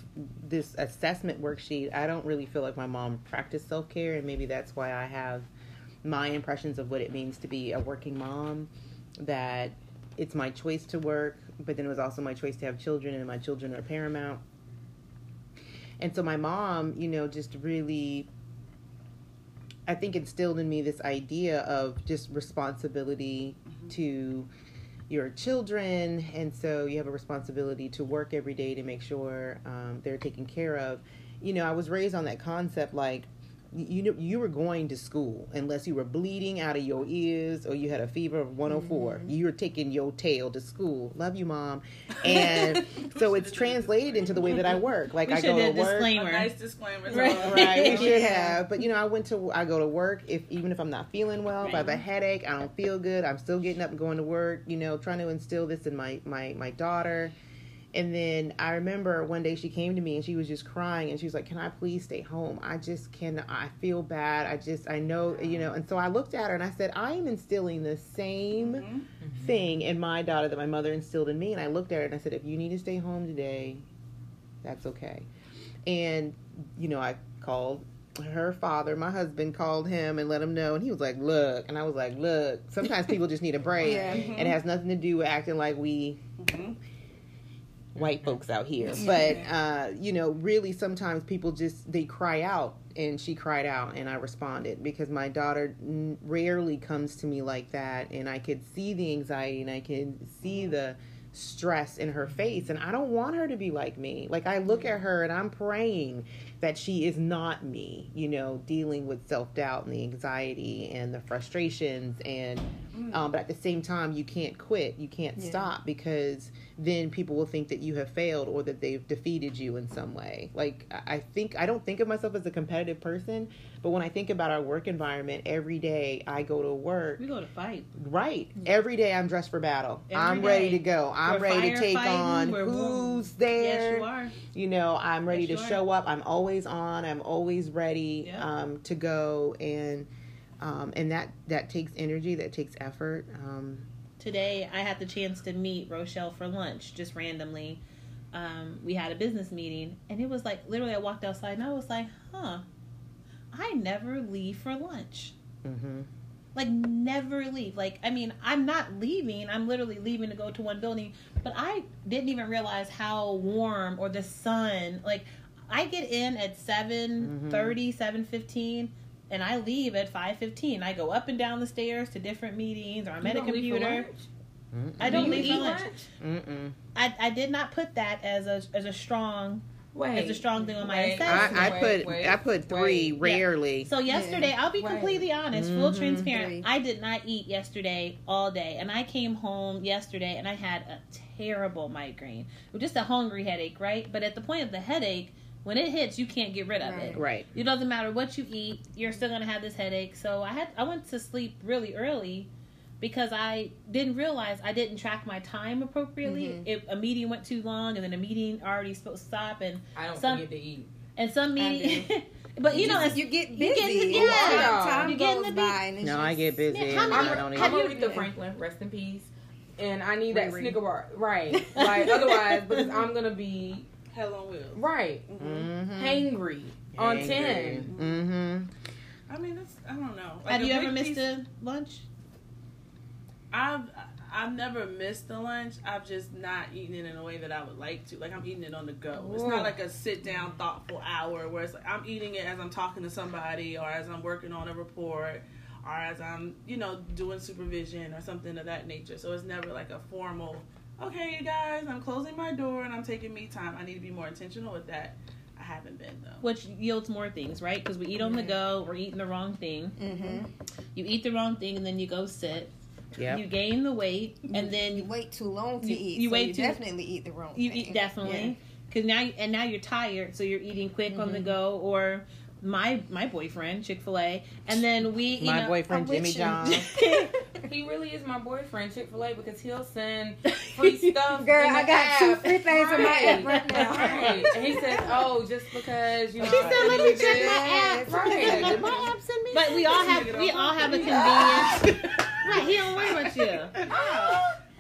S5: this assessment worksheet. I don't really feel like my mom practiced self care, and maybe that's why I have my impressions of what it means to be a working mom. That it's my choice to work, but then it was also my choice to have children, and my children are paramount. And so my mom, you know, just really I think instilled in me this idea of just responsibility to your children, and so you have a responsibility to work every day to make sure um, they're taken care of. You know, I was raised on that concept like you know you were going to school unless you were bleeding out of your ears or you had a fever of 104
S1: Mm-hmm.
S5: you were taking your tail to school love you mom and so it's translated into the way that i work like
S1: We
S5: i go
S1: have
S5: to work
S3: A
S1: disclaimer.
S3: nice disclaimer.
S1: Right.
S5: right, we should have. But you know, I went to I go to work if even if I'm not feeling well, if I have a headache, I don't feel good, I'm still getting up and going to work. You know, trying to instill this in my my my daughter. And then I remember one day she came to me and she was just crying and she was like, "Can I please stay home? I just can. I feel bad. I just I know you know." And so I looked at her and I said, "I am instilling the same."
S3: Mhm.
S5: thing in my daughter that my mother instilled in me. And I looked at her and I said, if you need to stay home today, that's okay. And, you know, I called her father, my husband called him and let him know. And he was like, look. And I was like, look, sometimes people just need a break.
S4: Yeah.
S5: And it has nothing to do with acting like we
S3: Mhm.
S5: White folks out here. But uh, you know, really sometimes people just they cry out and she cried out and I responded because my daughter n- rarely comes to me like that and I could see the anxiety and I can see the stress in her face and I don't want her to be like me. Like I look at her and I'm praying that she is not me, you know, dealing with self-doubt and the anxiety and the frustrations and um, but at the same time you can't quit you can't
S4: Yeah.
S5: stop because then people will think that you have failed or that they've defeated you in some way like i think i don't think of myself as a competitive person but when i think about our work environment every day i go to work
S1: We go to fight.
S5: right. Every day i'm dressed for battle.
S1: Every
S5: i'm ready to go. I'm ready to take on who's there.
S1: Yes, you are.
S5: you know i'm ready
S1: Yes,
S5: to
S1: are.
S5: show up. I'm always on. I'm always ready
S1: Yeah.
S5: um, to go. And um, and that that takes energy. That takes effort. Um,
S1: Today, I had the chance to meet Rochelle for lunch, just randomly. Um, we had a business meeting, and it was like literally, I walked outside and I was like, huh, I never leave for lunch.
S5: mhm.
S1: Like, never leave. Like, I mean, I'm not leaving. I'm literally leaving to go to one building, but I didn't even realize how warm or the sun. Like, I get in at 7.30, 7.15, and I leave at 5.15. I go up and down the stairs to different meetings, or I'm
S2: You
S1: at a
S2: don't leave for
S1: computer.
S2: lunch?
S1: I don't
S2: Do
S1: leave for
S2: eat
S1: lunch.
S5: Mm-mm.
S1: I, I did not put that as a as a strong
S2: Wait,
S1: It's a strong thing on my
S2: wait,
S1: assessment.
S5: I, I put
S2: wait,
S5: I put three
S2: wait.
S5: rarely.
S1: So yesterday, I'll be
S4: Right.
S1: completely honest, full
S5: Mhm.
S1: transparent.
S4: Three.
S1: I did not eat yesterday all day, and I came home yesterday and I had a terrible migraine. It was just a hungry headache, right? But at the point of the headache, when it hits, you can't get rid of
S4: Right.
S1: it.
S5: Right.
S1: It doesn't matter what you eat, you're still gonna have this headache. So I had I went to sleep really early because I didn't realize I didn't track my time appropriately.
S4: Mhm.
S1: If a meeting went too long and then a meeting already supposed to stop and
S2: I don't
S1: Some-
S2: forget to eat.
S1: and some
S4: I
S1: meeting but you, know
S4: just-
S1: as
S4: you get
S1: you
S4: busy.
S1: get in the-
S4: Time-
S1: yeah.
S4: time
S1: You get in the
S4: by, and it's
S5: No, I get busy.
S1: Man, how
S5: and
S1: many-
S5: I don't
S2: I'm
S5: eat.
S2: a Aretha Franklin, rest in peace. And I need that
S4: Riri.
S2: Snicker bar, right? Like otherwise, because I'm gonna be
S3: Hell on wheels.
S2: right,
S5: Mhm.
S2: hangry on
S5: Angry.
S2: ten.
S5: Mhm.
S3: I mean, that's I don't know. Like
S1: Have you ever missed
S3: piece-
S1: a lunch?
S3: I've I've never missed a lunch. I've just not eaten it in a way that I would like to. Like I'm eating it on the go. It's not like a sit down, thoughtful hour where it's like I'm eating it as I'm talking to somebody or as I'm working on a report or as I'm, you know, doing supervision or something of that nature. So it's never like a formal, okay, you guys, I'm closing my door and I'm taking me time. I need to be more intentional with that. I haven't been though.
S1: Which yields more things, right? Because we eat on the go, we're eating the wrong thing.
S4: Mhm.
S1: You eat the wrong thing, and then you go sit.
S5: Yep.
S1: You gain the weight, and then
S4: you wait too long to
S1: You-
S4: eat.
S1: you
S4: so
S1: wait
S4: you
S1: too-
S4: definitely eat the wrong.
S1: you
S4: thing.
S1: eat definitely because now and now you're tired, so you're eating quick on the mm-hmm. go. Or my my boyfriend Chick Fil A, and then we you
S5: My
S1: know,
S5: boyfriend
S4: I'm
S5: Jimmy. John.
S2: He really is my boyfriend, Chick Fil A, because he'll send free stuff.
S4: Girl,
S2: in the
S4: I got two free things in my
S2: Right.
S4: app right now.
S2: Right. And he says, "Oh, just because you know."
S1: She said, "Let me check my app."
S2: Right.
S1: Let my app send me. But we all have we all have a convenience. Right, he don't worry about you.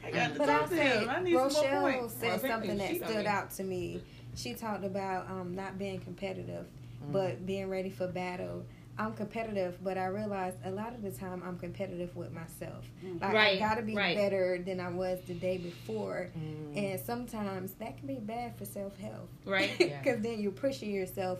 S3: I got to
S4: But
S3: talk
S4: I'll
S3: to
S4: say,
S3: him. I need some more
S4: Rochelle
S3: points.
S4: said
S2: Well,
S4: something that stood out to me. She talked about um, not being competitive,
S5: Mm.
S4: but being ready for battle. I'm competitive, but I realized a lot of the time I'm competitive with myself. Like,
S1: Right,
S4: I gotta be
S1: right.
S4: better than I was the day before.
S5: Mm.
S4: And sometimes that can be bad for self health.
S1: Right.
S2: Yeah.
S4: Because then you're pushing yourself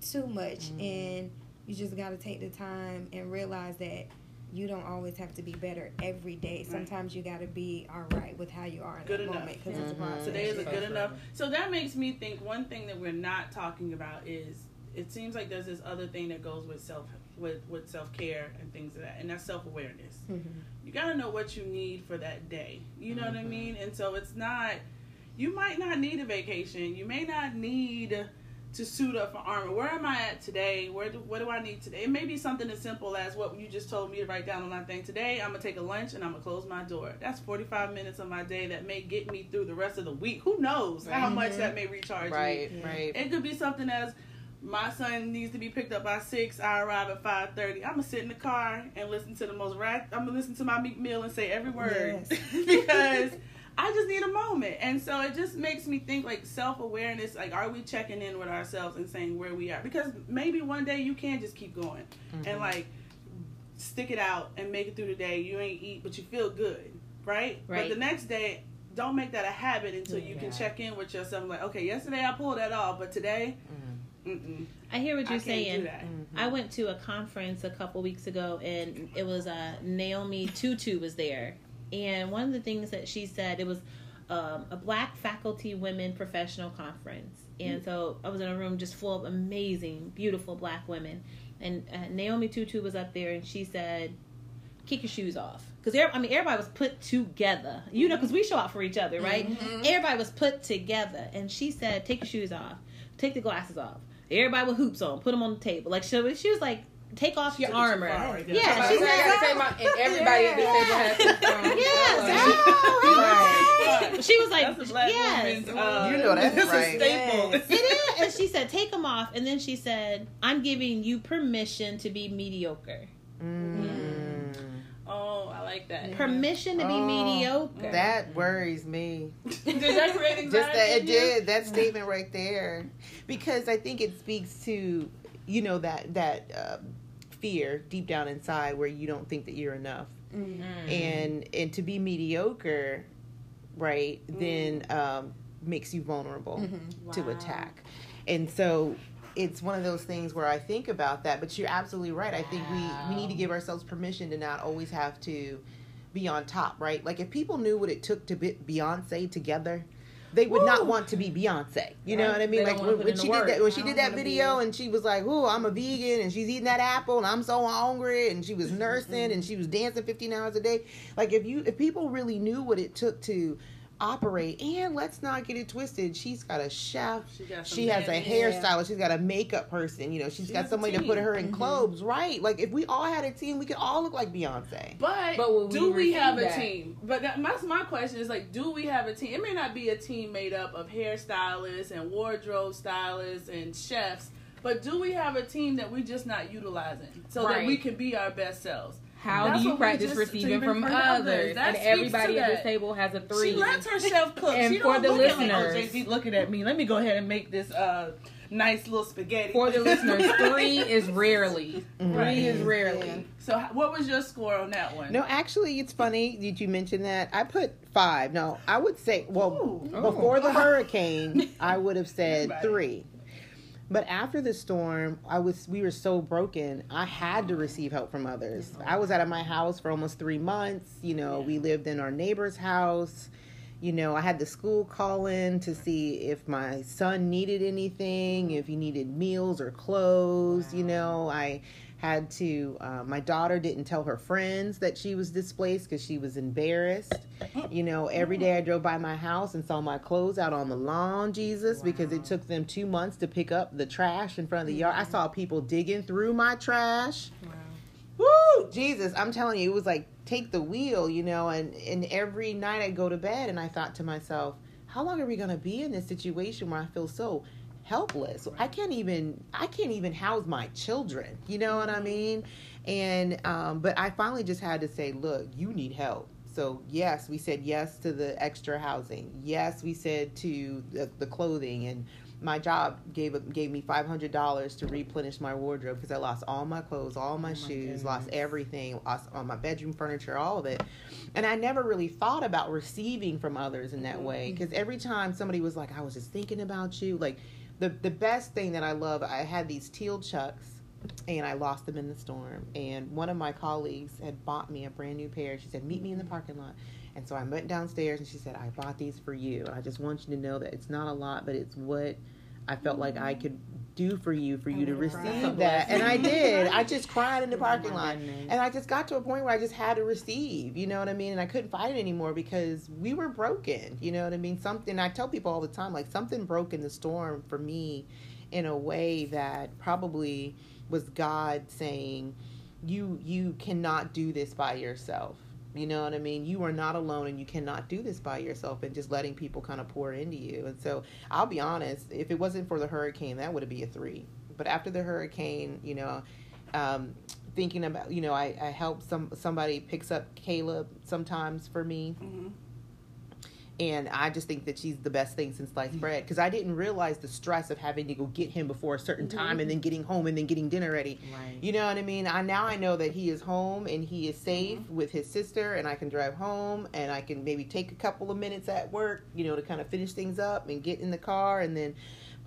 S4: too much,
S5: Mm.
S4: and you just got to take the time and realize that you don't always have to be better every day. Sometimes you got to be all right with how you are in
S3: Good
S4: that
S3: enough.
S4: moment because it's a
S5: Mhm.
S4: process.
S3: Today is a good
S2: true.
S3: enough. So that makes me think one thing that we're not talking about is it seems like there's this other thing that goes with self with with self care and things of that, and that's self awareness.
S4: Mhm.
S3: You got to know what you need for that day. You know what I mean? And so it's not. You might not need a vacation. You may not need to suit up for armor. Where am I at today? Where do, what do I need today? It may be something as simple as what you just told me to write down on my thing today. I'm gonna take a lunch and I'm gonna close my door. That's 45 minutes of my day that may get me through the rest of the week. Who knows how much mm-hmm. that may recharge me?
S5: Right, right.
S3: It could be something as my son needs to be picked up by six. I arrive at five thirty. I'm gonna sit in the car and listen to the most rat. I'm gonna listen to my Meek Mill and say every word
S4: Yes.
S3: because I just need a moment. And so it just makes me think like self awareness. Like, are we checking in with ourselves and saying where we are? Because maybe one day you can just keep going and like stick it out and make it through the day. You ain't eat, but you feel good, right?
S1: Right.
S3: But the next day. Don't make that a habit until you can check in with yourself. Like, okay, yesterday I pulled that off, but today, mm-mm,
S1: I hear what you're
S3: can't
S1: saying.
S3: that.
S1: I went to a conference a couple weeks ago, and it was uh, Naomi Tutu was there, and one of the things that she said it was um, a Black faculty women professional conference, and so I was in a room just full of amazing, beautiful Black women, and uh, Naomi Tutu was up there, and she said, "Kick your shoes off." Because I mean, everybody was put together, you know, because we show out for each other, right? Everybody was put together, and she said, "Take your shoes off, take the glasses off." Everybody with hoops on, put them on the table. Like she, she was like, "Take off your
S3: took it too
S1: armor."
S3: right
S1: yeah,
S2: Somebody
S1: she
S2: said, I gotta
S1: said.
S2: take my, and everybody at this table has to from.
S1: Yes.
S3: Right.
S1: She was like,
S3: That's a black
S1: yes.
S3: Uh,
S5: You know that's
S3: it's a
S5: right.
S3: staple.
S4: Yes.
S1: It is. And she said, take them off. And then she said, I'm giving you permission to be mediocre.
S5: Mm.
S3: Oh, I like that.
S1: Permission to be
S5: Oh,
S1: mediocre.
S5: That worries me.
S3: Did that create
S5: Just that it did that statement right there, because I think it speaks to you know that that uh, fear deep down inside where you don't think that you're enough,
S4: Mm.
S5: and and to be mediocre, right? Then
S3: Mm.
S5: um, makes you vulnerable
S4: Mhm.
S5: to
S2: Wow.
S5: attack, and so. It's one of those things where I think about that, but you're absolutely right. I think we, we need to give ourselves permission to not always have to be on top, right? Like if people knew what it took to be Beyonce together, they would not want to be Beyonce. You know
S2: Right.
S5: what I mean?
S2: They
S5: Like when, when she did that when she did that video and she was like, "Oh, I'm a vegan," and she's eating that apple, and I'm so hungry, and she was nursing, and she was dancing 15 hours a day. Like if you if people really knew what it took to operate, and let's not get it twisted, she's got a chef.
S3: She
S5: She has a hairstylist. She's got a makeup person. You know, she's
S3: She
S5: got
S3: has a
S5: somebody to put her in mm-hmm. clothes. Right? Like if we all had a team, we could all look like Beyonce.
S3: But,
S2: But will we
S3: do we have a team? But that, that's my question is like, do we have a team? It may not be a team made up of hairstylists and wardrobe stylists and chefs, but do we have a team that we're just not utilizing so that we can be our best selves?
S2: How
S3: That's
S2: do you practice receiving
S3: to
S2: from others?
S3: others.
S2: And everybody at this table has a three.
S3: She lets herself cook.
S2: And
S3: she
S2: for the
S3: look at like, oh,
S2: listeners-
S3: JB looking at me. Let me go ahead and make this uh, nice little spaghetti.
S2: For the listeners, three is rarely.
S5: Mhm.
S2: Three is rarely.
S3: So, what was your score on that one?
S5: No, actually, it's funny. Did you mention that? I put five. No, I would say, well,
S3: Ooh.
S5: before the hurricane, I would have said
S3: Right.
S5: three. But after the storm, I was we were so broken. I had to receive help from others. I was out of my house for almost three months. You know, we lived in our neighbor's house. You know, I had the school call in to see if my son needed anything, if he needed meals or clothes. You know, I had to. Uh, my daughter didn't tell her friends that she was displaced because she was embarrassed. You know, every day I drove by my house and saw my clothes out on the lawn, Jesus, because it took them two months to pick up the trash in front of the yard. I saw people digging through my trash. wow. Woo! Jesus, I'm telling you, it was like take the wheel, you know, and, and every night I go to bed and I thought to myself, how long are we gonna be in this situation where I feel so helpless? I can't even I can't even house my children. You know what I mean? And um, but I finally just had to say, look, you need help. So yes, we said yes to the extra housing. Yes, we said to the, the clothing and my job gave gave me five hundred dollars to replenish my wardrobe because I lost all my clothes, all my, shoes, lost everything, lost all my bedroom furniture, all of it. And I never really thought about receiving from others in that way because every time somebody was like, "I was just thinking about you," like the the best thing that I love, I had these teal chucks. And I lost them in the storm. And one of my colleagues had bought me a brand new pair. She said, "Meet me in the parking lot." And so I went downstairs and she said, I bought these for you. And I just want you to know that it's not a lot, but it's what I felt like I could do for you, for you to receive that. And I did. I just cried in the
S1: Oh
S5: parking lot.
S1: goodness.
S5: And I just got to a point where I just had to receive, you know what I mean? And I couldn't fight it anymore because we were broken, you know what I mean? Something, I tell people all the time, like something broke in the storm for me in a way that probably was God saying, you you cannot do this by yourself. You know what I mean? You are not alone and you cannot do this by yourself and just letting people kind of pour into you. And so I'll be honest, if it wasn't for the hurricane, that would be a three. But after the hurricane, you know, um, thinking about, you know, I, I help some somebody picks up Caleb sometimes for me.
S3: Mhm.
S5: And I just think that she's the best thing since sliced bread because I didn't realize the stress of having to go get him before a certain time and then getting home and then getting dinner ready.
S1: Right.
S5: You know what I mean? I now I know that he is home and he is safe
S3: Mm-hmm.
S5: with his sister, and I can drive home and I can maybe take a couple of minutes at work, you know, to kind of finish things up and get in the car, and then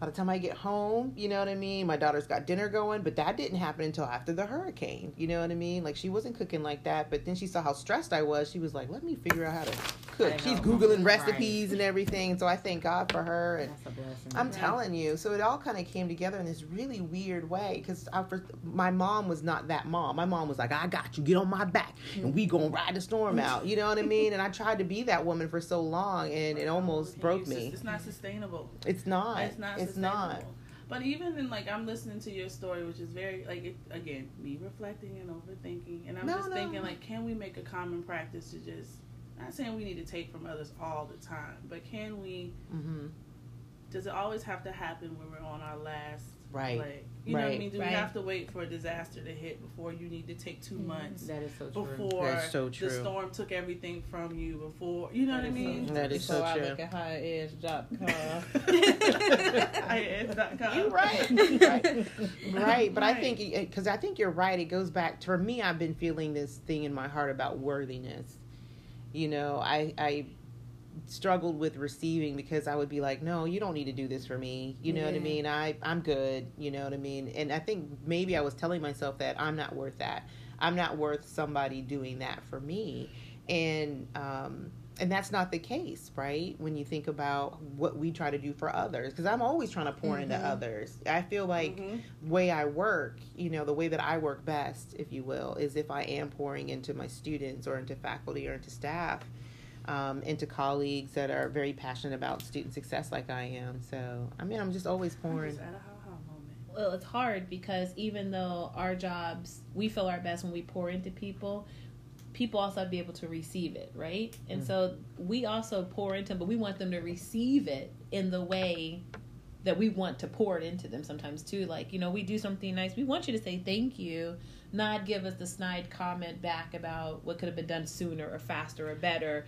S5: by the time I get home, you know what I mean? My daughter's got dinner going, but that didn't happen until after the hurricane. You know what I mean? Like she wasn't cooking like that, but then she saw how stressed I was. She was like, "Let me figure out how to cook." She's googling
S2: Right.
S5: recipes and everything. So I thank God for her and.
S1: That's a blessing.
S5: I'm
S3: Right.
S5: telling you. So it all kind of came together in this really weird way because my mom was not that mom. My mom was like, I got you, get on my back, and we gonna ride the storm mm-hmm. out. You know what I mean? And I tried to be that woman for so long, and it almost broke me.
S3: It's not sustainable.
S5: It's not.
S3: It's not.
S5: It's not.
S3: But even in like I'm listening to your story, which is very like it, again me reflecting and overthinking, and I'm
S5: No,
S3: just
S5: no.
S3: thinking like, can we make a common practice to just not saying we need to take from others all the time, but can we?
S5: Mm-hmm.
S3: Does it always have to happen when we're on our last
S5: Right.
S3: leg? You know what I mean? Do
S1: Right.
S3: we have to wait for a disaster to hit before you need to take 2 mm-hmm. months?
S2: That is so true.
S3: Before
S5: That's so
S3: the storm took everything from you, before you know what I mean?
S5: That is so
S2: Before I
S5: true.
S2: look at highdedge.com.
S3: IS.com.
S5: You're right. right. Right. But I think, eh, because I think you're right. It goes back to, for me, I've been feeling this thing in my heart about worthiness. You know, I, I struggled with receiving because I would be like, no, you don't need to do this for me. You know what I mean? I, I'm good. You know what I mean? And I think maybe I was telling myself that I'm not worth that. I'm not worth somebody doing that for me. And, um, and that's not the case, right? When you think about what we try to do for others, because I'm always trying to pour into
S4: Mhm.
S5: others. I feel like
S3: Mhm.
S5: way I work, you know, the way that I work best, if you will, is if I am pouring into my students or into faculty or into staff, um, into colleagues that are very passionate about student success, like I am. So, I mean, I'm just always pouring.
S3: just at a moment.
S1: well it's hard because even though our jobs we feel our best when we pour into people people also have to be able to receive it right and
S5: Mm.
S1: so we also pour into them but we want them to receive it in the way that we want to pour it into them sometimes too like you know we do something nice we want you to say thank you not give us the snide comment back about what could have been done sooner or faster or better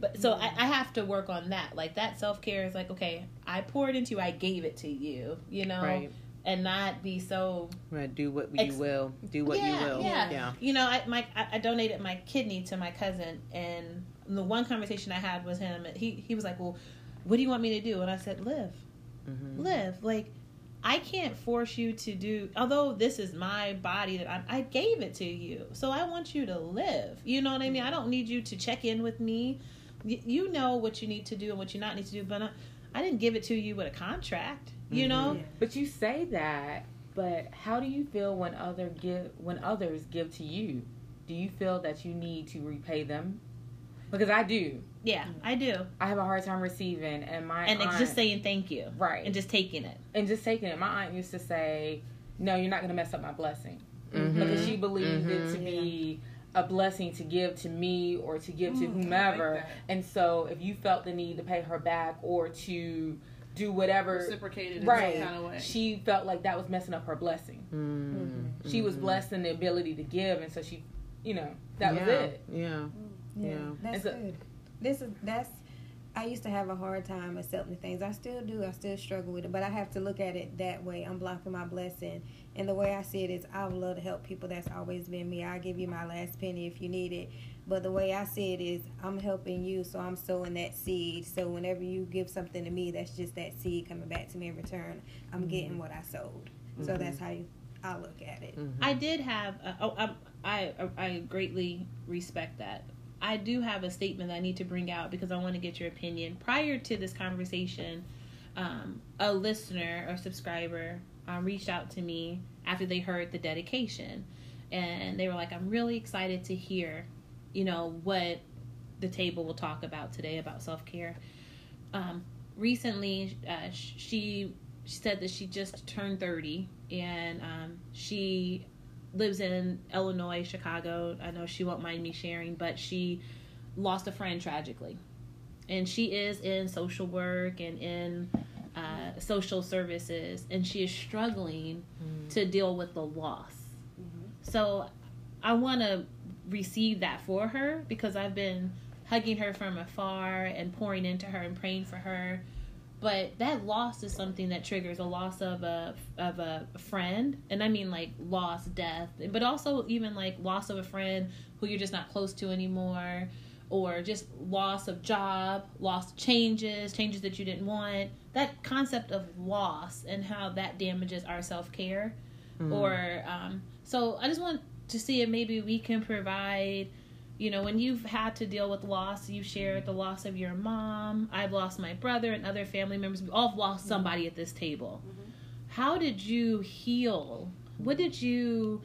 S1: but so I, I have to work on that like that self-care is like okay i poured into you i gave it to you you know
S5: Right.
S1: and not be so
S5: Right, do what
S1: Ex-
S5: you will. Do what
S1: yeah,
S5: you will.
S1: Yeah.
S5: yeah.
S1: You know, I my I, I donated my kidney to my cousin, and the one conversation I had with him, he he was like, "Well, what do you want me to do?" And I said, "Live,
S5: Mm-hmm.
S1: live. Like, I can't force you to do. Although this is my body that I, I gave it to you, so I want you to live. You know what I mean? I don't need you to check in with me. Y- you know what you need to do and what you not need to do, but I, I didn't give it to you with a contract. You
S5: Mhm.
S1: know."
S2: But you say that, but how do you feel when other give when others give to you? Do you feel that you need to repay them? Because I do.
S1: Yeah, I do.
S2: I have a hard time receiving, and my
S1: And it's
S2: aunt,
S1: just saying thank you.
S2: right
S1: And just taking it.
S2: and just taking it. My aunt used to say, "No, you're not going to mess up my blessing,"
S5: Mhm.
S2: because she believed it to
S5: Mhm.
S2: be a blessing to give to me or to give to
S3: Mm, I like
S2: whomever.
S3: that.
S2: and so, if you felt the need to pay her back or to do whatever,
S3: Reciprocated in
S2: right,
S3: some kind of way.
S2: she felt like that was messing up her blessing.
S5: Mm-hmm.
S2: She was blessed in the ability to give, and so she, you know, that was it.
S5: Yeah.
S4: Yeah,
S5: Yeah.
S4: that's
S2: It's a-
S4: good. This is that's. I used to have a hard time accepting things. I still do. I still struggle with it, but I have to look at it that way. I'm blocking my blessing, and the way I see it is, I would love to help people. That's always been me. I'll give you my last penny if you need it. But the way I see it is, I'm helping you, so I'm sowing that seed. So whenever you give something to me, that's just that seed coming back to me in return. I'm getting what I sowed. So
S5: Mhm.
S4: that's how you, I look at it.
S5: Mhm.
S1: I did have. A, oh, um, I I greatly respect that. I do have a statement I need to bring out because I want to get your opinion. Prior to this conversation, um, a listener or subscriber um, reached out to me after they heard the dedication, and they were like, "I'm really excited to hear, you know, what the table will talk about today about self care." Um, recently, uh, she she said that she just turned 30 and um, she lives in Illinois, Chicago. I know she won't mind me sharing, but she lost a friend tragically. And she is in social work and in uh, social services, and she is struggling to deal with the loss. So I want to receive that for her because I've been hugging her from afar and pouring into her and praying for her. But that loss is something that triggers a loss of a of a friend, and I mean like loss, death, but also even like loss of a friend who you're just not close to anymore, or just loss of job, loss changes, changes that you didn't want. That concept of loss and how that damages our self care, or um, so I just want to see if maybe we can provide you know, when you've had to deal with loss, you've shared the loss of your mom. I've lost my brother and other family members. We all have lost somebody at this table. How did you heal? What did you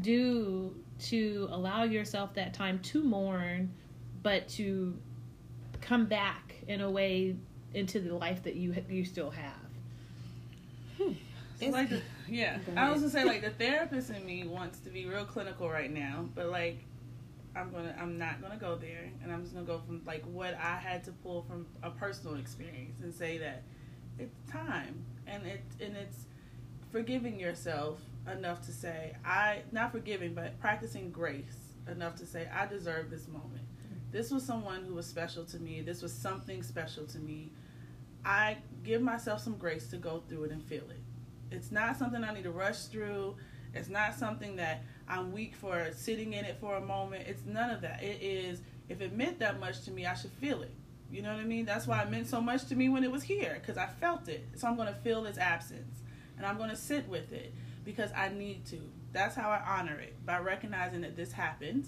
S1: do to allow yourself that time to mourn, but to come back in a way into the life that you you still have? Hmm.
S3: So like, the, yeah, I was gonna say like the therapist in me wants to be real clinical right now, but like, I'm gonna, I'm not gonna go there, and I'm just gonna go from like what I had to pull from a personal experience and say that it's time, and it, and it's forgiving yourself enough to say I, not forgiving, but practicing grace enough to say I deserve this moment. This was someone who was special to me. This was something special to me. I give myself some grace to go through it and feel it. It's not something I need to rush through. It's not something that I'm weak for sitting in it for a moment. It's none of that. It is, if it meant that much to me, I should feel it. You know what I mean? That's why it meant so much to me when it was here, because I felt it. So I'm going to feel its absence. And I'm going to sit with it because I need to. That's how I honor it by recognizing that this happened,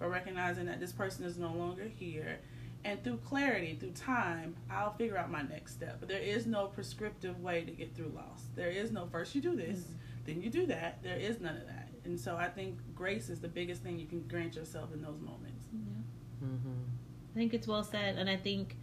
S3: by recognizing that this person is no longer here, And through clarity, through time, I'll figure out my next step. But there is no prescriptive way to get through loss. There is no first you do this, mm-hmm. then you do that. There is none of that. And so I think grace is the biggest thing you can grant yourself in those moments.
S1: Yeah. Mm-hmm. I think it's well said. And I think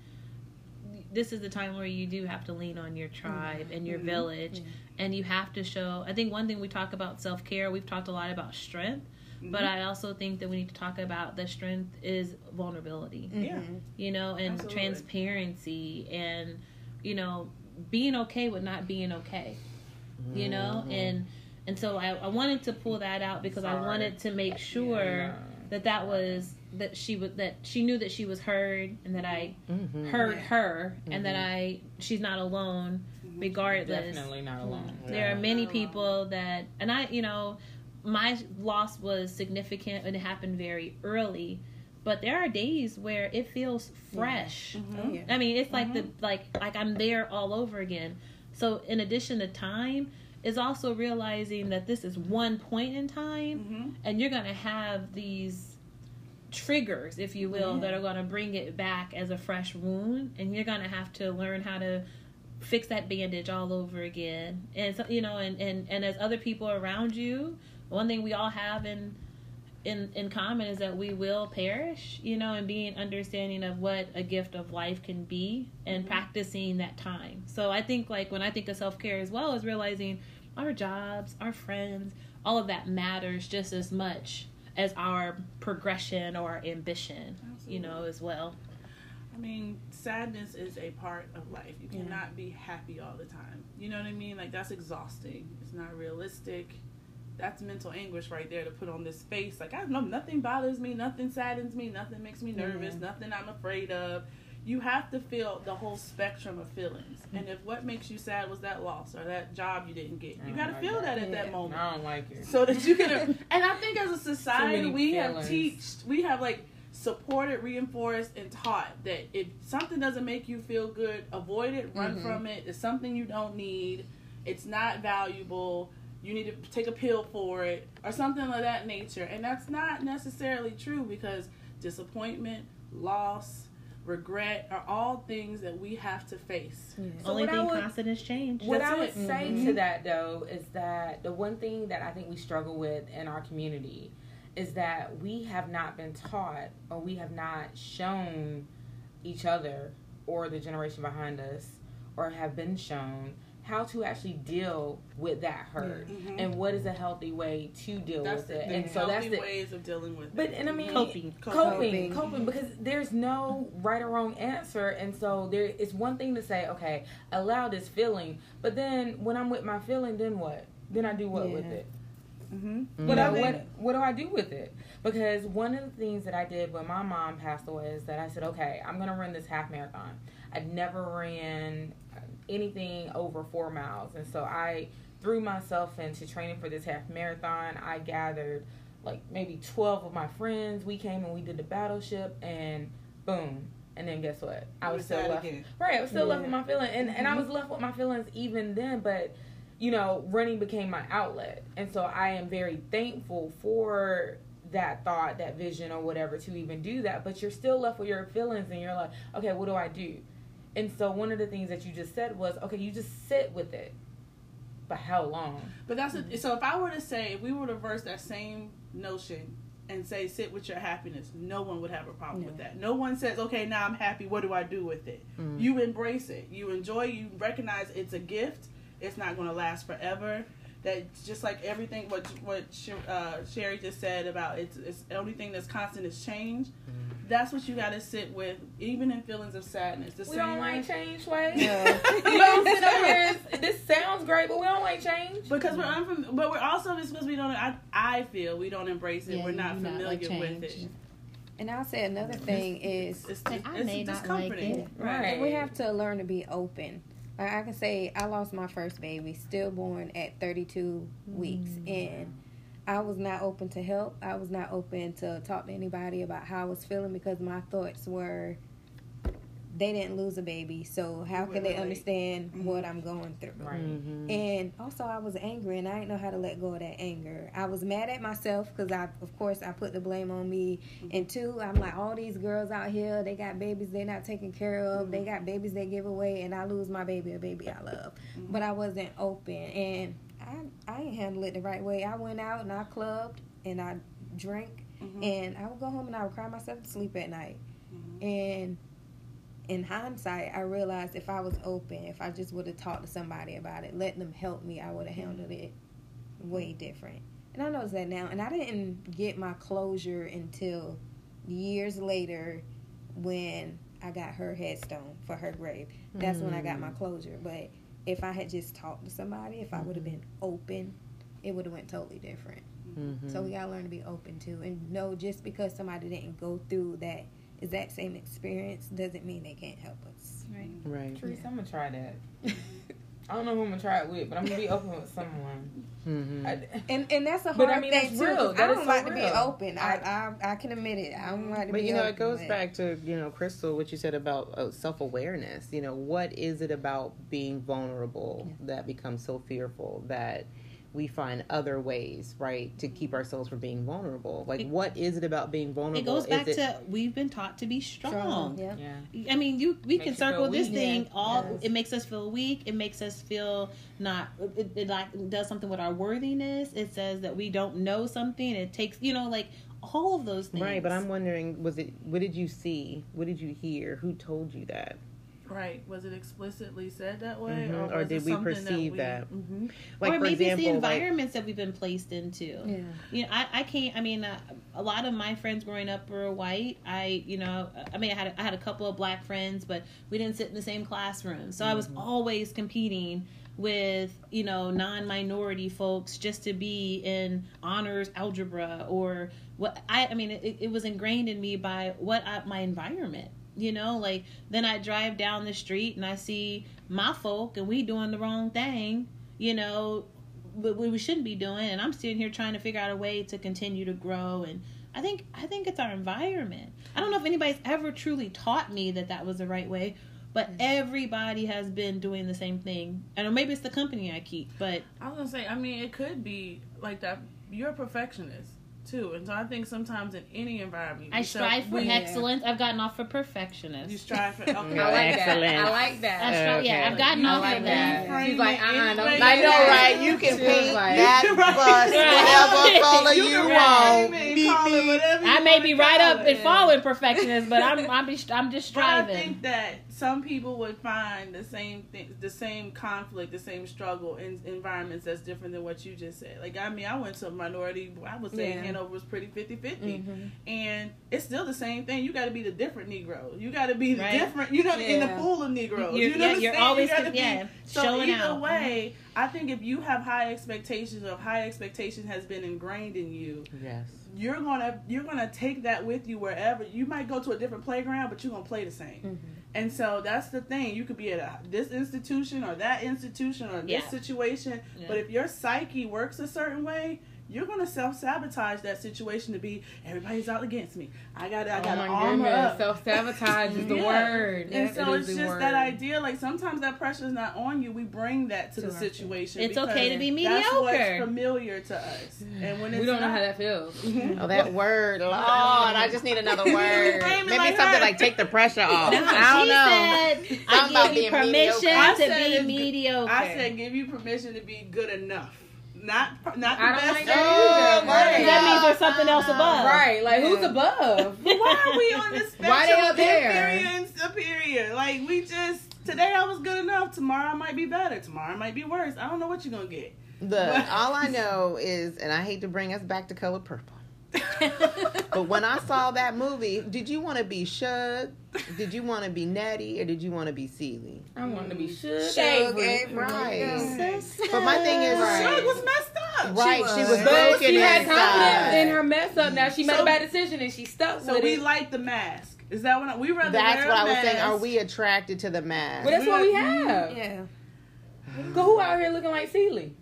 S1: this is the time where you do have to lean on your tribe mm-hmm. and your mm-hmm. village. And you have to show, I think one thing we talk about self care, we've talked a lot about strength but mm-hmm. I also think that we need to talk about the strength is vulnerability.
S3: Yeah.
S1: You know, and Absolutely. transparency and, you know, being okay with not being okay. Mm-hmm. You know? Mm-hmm. And and so I, I wanted to pull that out because Sorry. I wanted to make sure yeah. that that was that she was that she knew that she was heard and that I mm-hmm. heard yeah. her and that mm-hmm. I she's not alone mm-hmm. regardless.
S2: Definitely not alone.
S1: There are many people that and I you know my loss was significant and it happened very early but there are days where it feels fresh mm-hmm. oh, yeah. i mean it's like mm-hmm. the like like i'm there all over again so in addition to time is also realizing that this is one point in time mm-hmm. and you're going to have these triggers if you will that are going to bring it back as a fresh wound and you're going to have to learn how to fix that bandage all over again and so, you know and, and and as other people around you one thing we all have in in in common is that we will perish you know and being understanding of what a gift of life can be and mm-hmm. practicing that time so i think like when i think of self-care as well is realizing our jobs our friends all of that matters just as much as our progression or our ambition Absolutely. you know as well
S3: I mean, sadness is a part of life. You cannot yeah. be happy all the time. You know what I mean? Like that's exhausting. It's not realistic that's mental anguish right there to put on this face. Like I know nothing bothers me, nothing saddens me, nothing makes me nervous, yeah. nothing I'm afraid of. You have to feel the whole spectrum of feelings. And if what makes you sad was that loss or that job you didn't get, you got to like feel that, that at yeah. that moment.
S2: I don't like it.
S3: So that you can. and I think as a society, we feelings. have teach, we have like supported, reinforced, and taught that if something doesn't make you feel good, avoid it, run mm-hmm. from it. It's something you don't need. It's not valuable you need to take a pill for it or something of that nature. And that's not necessarily true because disappointment, loss, regret are all things that we have to face.
S1: Yeah. So Only thing would, constant is change.
S2: What That's I would it. say mm-hmm. to that though is that the one thing that I think we struggle with in our community is that we have not been taught or we have not shown each other or the generation behind us or have been shown how to actually deal with that hurt mm-hmm. and what is a healthy way to deal
S3: that's
S2: with it.
S3: and so that's the ways of dealing with
S2: but,
S3: it.
S2: and I mean
S1: coping.
S2: coping, coping, coping, because there's no right or wrong answer, and so there it's one thing to say, okay, allow this feeling, but then when I'm with my feeling, then what? Then I do what yeah. with it? Mm-hmm. What, what, what do I do with it? Because one of the things that I did when my mom passed away is that I said, okay, I'm gonna run this half marathon. I'd never ran anything over four miles. And so I threw myself into training for this half marathon. I gathered like maybe 12 of my friends. We came and we did the battleship and boom. And then guess what? I was still left. Again. Right, I was still yeah. left with my feelings. And, mm-hmm. and I was left with my feelings even then, but you know, running became my outlet. And so I am very thankful for that thought, that vision, or whatever to even do that. But you're still left with your feelings and you're like, okay, what do I do? And so one of the things that you just said was, okay, you just sit with it. But how long?
S3: But that's a, so. If I were to say, if we were to verse that same notion and say, sit with your happiness, no one would have a problem yeah. with that. No one says, okay, now I'm happy. What do I do with it? Mm. You embrace it. You enjoy. You recognize it's a gift. It's not going to last forever. That just like everything, what what uh, Sherry just said about it's, it's the only thing that's constant is change. Mm that's what you got to sit with, even in feelings of sadness.
S2: The we don't like change, way. Yeah. we don't sit over here. This sounds great, but we don't like change
S3: because we're unfam- But we're also just because we don't. I, I feel we don't embrace it. Yeah, we're not familiar not like with it.
S4: And I'll say another thing is
S3: it's, it's, I may not like it.
S4: Right. And we have to learn to be open. Like I can say I lost my first baby, stillborn at 32 mm. weeks, and I was not open to help. I was not open to talk to anybody about how I was feeling because my thoughts were they didn't lose a baby, so how can they
S3: Relate.
S4: understand
S3: Mhm.
S4: what I'm going through?
S2: Right.
S5: Mhm.
S4: And also, I was angry, and I didn't know how to let go of that anger. I was mad at myself because I, of course, I put the blame on me. And two, I'm like, all these girls out here, they got babies they're not taking care of. They got babies they give away, and I lose my baby, a baby I love. But I wasn't open, and I, I ain't handle it the right way. I went out and I clubbed and I drank,
S3: Mhm.
S4: and I would go home and I would cry myself to sleep at night. And in hindsight, I realized if I was open, if I just would have talked to somebody about it, let them help me, I would have handled it way different. And I notice that now. And I didn't get my closure until years later when I got her headstone for her grave. That's when I got my closure. But if I had just talked to somebody, if I would have been open, it would have went totally different.
S5: Mhm.
S4: So we gotta learn to be open too, and know just because somebody didn't go through that exact same experience doesn't mean they can't help us.
S1: Right.
S5: right.
S2: Teresa, I'm gonna try that. I don't know who I'm gonna try it with, but I'm gonna be open with someone.
S5: Mhm.
S2: I,
S4: And and that's a hard
S2: But I mean,
S4: thing
S2: too.
S4: too. 'cause
S2: real.
S4: I
S2: That is
S4: don't
S2: so
S4: like to be open. I, I I can admit it. I don't like to
S5: But you know,
S4: open,
S5: it goes
S4: but-
S5: back to you know, Crystal, what you said about uh, self awareness. You know, what is it about being vulnerable that becomes so fearful that we find other ways, right, to keep ourselves from being vulnerable? Like,
S1: It-
S5: what is it about being vulnerable?
S1: It goes back
S5: it-
S1: to we've been taught to be strong.
S4: Yeah.
S2: yeah.
S1: I mean, you we
S2: Makes
S1: can circle this
S2: weak.
S1: thing.
S4: Yeah.
S1: All
S4: Yes.
S1: it makes us feel weak. It makes us feel not. It, it like does something with our worthiness. It says that we don't know something. It takes you know like all of those things.
S5: Right, but I'm wondering, was it? What did you see? What did you hear? Who told you that?
S3: Right. Was it explicitly said that way,
S5: Mhm.
S3: or,
S5: Or
S3: was
S5: did
S3: it
S5: we
S3: something
S5: perceive
S3: we-
S5: that?
S3: Mhm.
S5: Like,
S1: or
S5: for
S1: maybe
S5: example,
S1: it's the
S5: like-
S1: environments that we've been placed into.
S4: Yeah.
S1: You know, I, I can't. I mean, uh, a lot of my friends growing up were white. I, you know, I mean, I had a, I had a couple of black friends, but we didn't sit in the same classroom. So I was always competing with you know non-minority folks just to be in honors algebra or what I. I mean, it, it was ingrained in me by what I, my environment. You know, like then I drive down the street and I see my folk and we doing the wrong thing. You know, what we shouldn't be doing and i'm sitting here trying to figure out a way to continue to grow and i think i think it's our environment i don't know if anybody's ever truly taught me that that was the right way but mm-hmm. everybody has been doing the same thing and maybe it's the company i keep but
S3: I was gonna say, I mean, it could be like that. You're a perfectionist too, and so I think sometimes in any environment,
S1: i
S3: you
S1: strive for
S3: we-
S1: excellence i've gotten off for perfectionist.
S3: You
S1: perfectionist
S3: strive for. Okay.
S5: I
S6: I like
S5: Excellent.
S6: that. I like
S1: I
S6: that.
S1: strive, yeah i've gotten
S3: You
S1: off
S6: like
S1: for
S6: that.
S1: that
S6: She's like, uh-uh, don't
S5: I know,
S6: that.
S5: right? You can paint
S6: like-
S5: that bus, whatever color you,
S3: can
S5: want.
S3: write it,
S5: Beep,
S3: call it
S5: beep.
S3: whatever you
S1: i may be right up
S3: it.
S1: and falling perfectionist but i'm i'm, be, I'm just
S3: But I
S1: striving
S3: think that some people would find the same thing, the same conflict, the same struggle in environments that's different than what you just said. Like, I mean, I went to a minority. I would say
S4: Yeah.
S3: Hanover was pretty 50 50.
S4: Mhm.
S3: And it's still the same thing. You got to be the different Negro. You got to be the
S1: Right.
S3: different, you know, in the pool of Negroes.
S1: You're-
S3: you know
S1: yeah,
S3: what I'm
S1: you're
S3: saying?
S1: always
S3: you gotta
S1: con- yeah,
S3: so
S1: showing
S3: either
S1: out.
S3: way, I think if you have high expectations, or if high expectation has been ingrained in you,
S5: Yes.
S3: you're gonna you're gonna take that with you wherever you might go to a different playground but you're gonna play the same
S4: Mhm.
S3: And so that's the thing you could be at a, this institution or that institution or this
S1: Yeah.
S3: situation
S1: Yeah.
S3: but if your psyche works a certain way you're gonna self-sabotage that situation to be everybody's out against me i got i got
S6: oh
S3: to
S6: my
S3: armor
S6: goodness.
S3: up
S6: Self sabotage is the
S3: Yeah.
S6: word.
S3: and
S6: It
S3: so it's
S6: the
S3: just that idea like sometimes that pressure is not on you we bring that to,
S4: To
S3: the situation
S1: It's okay to be
S3: that's what's
S1: mediocre.
S3: familiar to us and when it's
S6: We don't know how that feels.
S3: Mhm.
S5: Oh, that word, Lord! I just need another word. Maybe
S3: like
S5: something
S3: her.
S5: like take the pressure off. I don't know.
S1: she said,
S5: about
S1: I give you
S5: being
S1: permission
S3: I
S1: to be
S3: good-
S1: mediocre.
S3: I said give you permission to be good enough. Not not the
S6: I don't
S3: best.
S6: like that
S3: either.
S6: either.
S3: Right.
S1: That means there's something else above.
S6: Right. Like, who's above?
S3: Why are we on this spectrum
S6: Why they up
S3: of
S6: there?
S3: inferior and superior? Like we just today I was good enough. Tomorrow I might be better. Tomorrow I might be worse. I don't know what you're gonna get.
S5: The all I know is, and I hate to bring us back to Color Purple, but when I saw that movie, did you want to be Shug? Did you want to be Nettie, or did you want to be Celie?
S6: I want to be Shug.
S4: Shade,
S5: Right. But my thing is,
S6: Right.
S3: Shug was messed up.
S5: right? She was,
S4: was.
S6: But
S5: broken
S6: she had confidence in her mess up. Now she made
S3: So-
S6: a bad decision and she stuck
S3: So
S6: with it.
S3: So we like the mask. Is that what I, we rather
S5: That's what
S3: a
S5: I was saying. Are we attracted to the mask?
S6: Well, that's what we have.
S4: Yeah.
S6: Go who out here looking like Celie?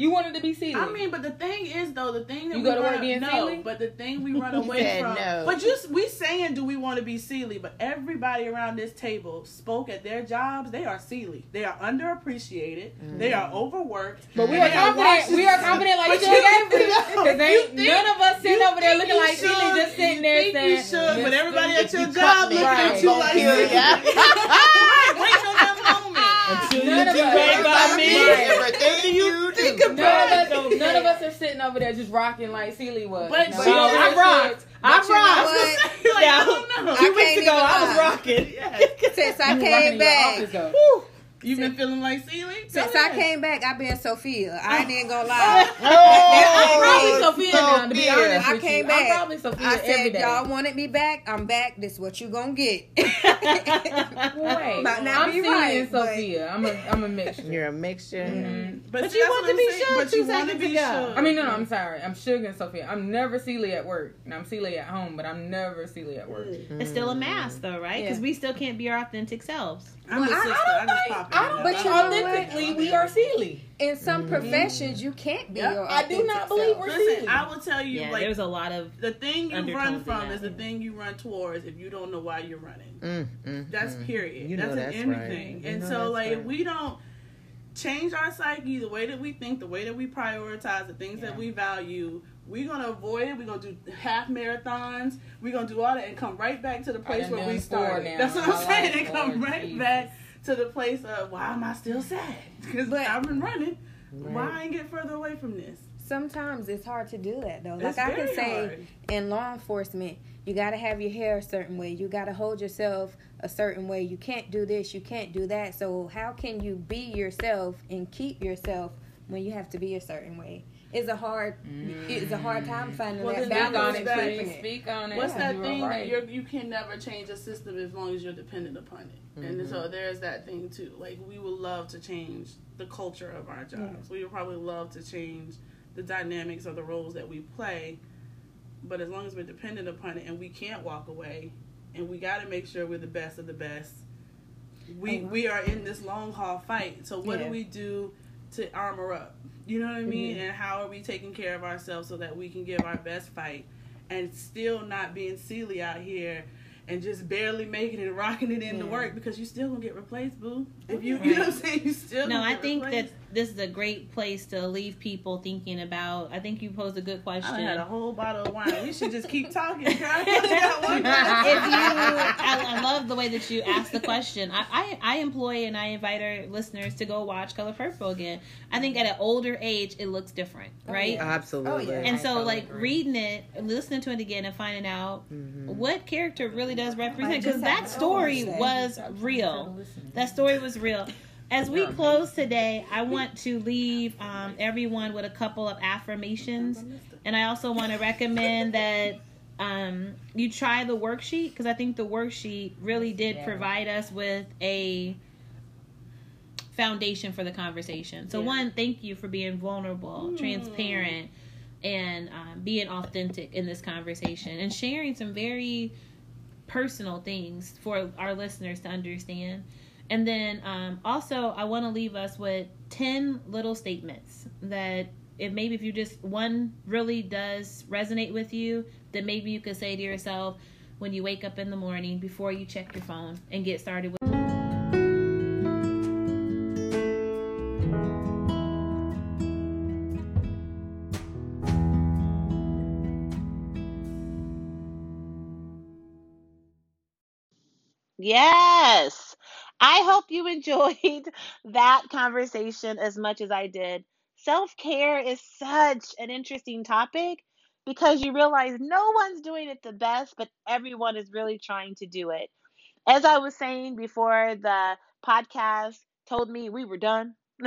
S2: You wanted to be Celie.
S3: I mean, but the thing is, though, the thing that
S2: You
S3: we
S2: go to work
S3: run,
S2: being
S3: no,
S2: Celie?
S3: but the thing we run away
S5: said
S3: from.
S5: no.
S3: But just we saying, do we want to be Celie? But everybody around this table spoke at their jobs. They are Celie. They are underappreciated. They are mm. overworked.
S2: but we are confident. We are confident like
S3: But
S2: Shug
S3: you-
S2: Avery. Because
S3: you
S2: ain't
S3: think-
S2: none of us sitting over there looking
S3: you
S2: like Celie
S3: should,
S2: just sitting
S3: you
S2: there
S3: think
S2: saying.
S3: you should, but everybody at your job looking at you like
S5: gonna kill
S3: Celie.
S5: ya.
S3: Right, waiting on that moment.
S1: Until
S2: None
S1: you
S2: of
S1: do
S2: us-
S1: right by me.
S5: Everything you think
S2: None of,
S5: about.
S2: us, none of us are sitting over there just rocking like Celie was.
S3: But
S2: Now,
S3: she-
S2: we
S1: I
S2: there
S1: rocked.
S2: shit,
S1: I
S2: but you
S1: rocked.
S2: know-
S3: Like, I
S1: Yeah.
S3: don't know.
S4: I
S1: Two weeks
S4: can't
S1: ago, I was rocking.
S4: Since I came back,
S2: office, though.
S1: Whew.
S3: You've been feeling like Celie?
S4: since I came back, I've been Sophia. I ain't even gonna lie.
S2: I'm probably
S5: Oh,
S2: Sophia now, to be honest
S4: I
S2: with
S4: came
S2: you.
S4: back.
S2: I'm probably Sophia
S4: I said,
S2: day.
S4: y'all wanted me back. I'm back. This is what you gonna get.
S2: Wait,
S4: Might not
S2: I'm
S4: be
S2: Celie
S4: right,
S2: and
S4: but-
S2: Sophia. I'm a, I'm a mixture.
S5: You're a mixture.
S2: Mhm.
S3: But,
S1: But
S3: see,
S1: you want to be
S3: saying.
S1: Shug
S3: But
S1: two
S3: you want to be
S1: ago.
S3: Shug.
S2: I mean, no, no, I'm sorry. I'm Shug and Sophia. I'm never Celie at work. And I'm Celie at home, but I'm never Celie at work.
S1: It's still a mask, though, right? Because
S2: Yeah.
S1: we still can't be our authentic selves.
S3: I'm
S4: Well,
S3: a
S4: I-
S3: sister.
S2: I
S3: I,
S2: don't
S3: just
S2: think,
S3: pop
S2: I don't
S4: But you know
S2: authentically we are Celie.
S4: In some professions, you can't be
S3: Yeah.
S4: your
S2: I do not believe
S4: self.
S2: we're
S3: Listen,
S2: Celie.
S3: I will tell you,
S1: Yeah,
S3: like
S1: there's a lot of.
S3: the thing you run from is the thing you run towards if you don't know why you're running.
S5: Mm, mm,
S3: That's
S5: mm.
S3: period.
S5: You
S3: that's
S5: know
S3: in
S5: that's
S3: anything.
S5: right.
S3: And so,
S5: that's
S3: like, if
S5: right.
S3: we don't change our psyche, the way that we think, the way that we prioritize, the things that we value, we're gonna avoid it. We're gonna do half marathons. We're gonna do all that and come right back to the place where we started.
S2: now
S3: That's what I'm
S2: my
S3: saying.
S2: life,
S3: And come
S2: oh,
S3: right
S2: Jesus.
S3: back to the place of why am I still sad? Because
S4: But-
S3: I've been running. Why
S5: Right.
S3: I ain't get further away from this?
S4: Sometimes it's hard to do that though.
S3: It's
S4: Like I can say
S3: hard.
S4: in law enforcement, you got to have your hair a certain way. You got to hold yourself a certain way. You can't do this. You can't do that. So how can you be yourself and keep yourself when you have to be a certain way? It's a hard. It's a hard time mm. finding
S3: Well,
S4: that
S3: then
S2: Speak
S3: that
S2: on
S3: goes
S2: it. Speak on it.
S3: What's that thing?
S2: were right.
S3: You're, you can never change a system as long as you're dependent upon it. And mm-hmm. so there's that thing too. Like we would love to change the culture of our jobs. We would probably love to change the dynamics of the roles that we play. But as long as we're dependent upon it and we can't walk away, and we got to make sure we're the best of the best. We
S4: Oh, wow.
S3: we are in this long haul fight. So what
S4: Yeah.
S3: do we do to armor up? You know what I mean?
S4: Mhm.
S3: And how are we taking care of ourselves so that we can give our best fight and still not being silly out here and just barely making it, rocking it into
S4: Yeah.
S3: work because you still gonna get replaced, boo. If you, you know what I'm saying, you still.
S1: No, I think
S3: replaced.
S1: that this is a great place to leave people thinking about. I think you posed a good question.
S3: I had a whole bottle of wine. We should just keep talking. I one
S1: if you, I, I love the way that you asked the question. I, I, I employ and I invite our listeners to go watch Color Purple again. I think at an older age, it looks different,
S4: Oh,
S1: right?
S4: yeah.
S5: Absolutely.
S4: Oh, yeah.
S1: And
S2: I
S1: so, like
S2: agree.
S1: reading it, listening to it again, and finding out
S5: Mhm.
S1: what character really does represent, because that story was real. That story was real. As we close today, I want to leave um, everyone with a couple of affirmations, and I also want to recommend that um, you try the worksheet because I think the worksheet really did provide us with a foundation for the conversation. So,
S3: Yeah.
S1: one, thank you for being vulnerable, transparent, and um, being authentic in this conversation and sharing some very personal things for our listeners to understand. And then um, also, I want to leave us with 10 little statements that if maybe if you just one really does resonate with you, then maybe you could say to yourself when you wake up in the morning before you check your phone and get started with.
S7: Yes. I hope you enjoyed that conversation as much as I did. Self care is such an interesting topic because you realize no one's doing it the best, but everyone is really trying to do it. As I was saying before the podcast told me we were done,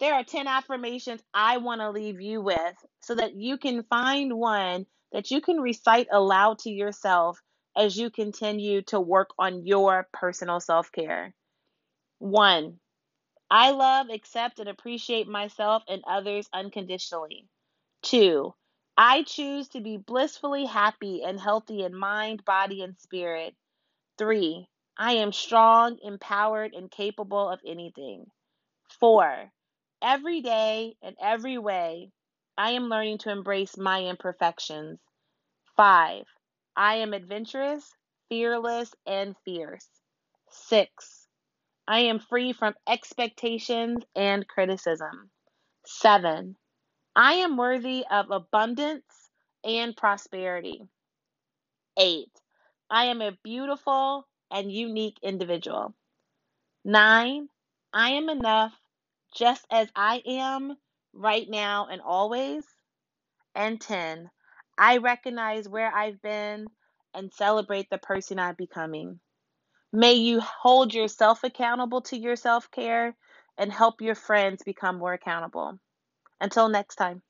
S7: there are 10 affirmations I want to leave you with so that you can find one that you can recite aloud to yourself as you continue to work on your personal self care. One, I love, accept, and appreciate myself and others unconditionally. Two, I choose to be blissfully happy and healthy in mind, body, and spirit. Three, I am strong, empowered, and capable of anything. Four,
S1: Every day, and every way, I am learning to embrace my imperfections. Five, I am adventurous, fearless, and fierce. Six, I am free from expectations and criticism. Seven, I am worthy of abundance and prosperity. Eight, I am a beautiful and unique individual. Nine, I am enough just as I am right now and always. And 10, I recognize where I've been and celebrate the person I'm becoming. May you hold yourself accountable to your self care and help your friends become more accountable. Until next time.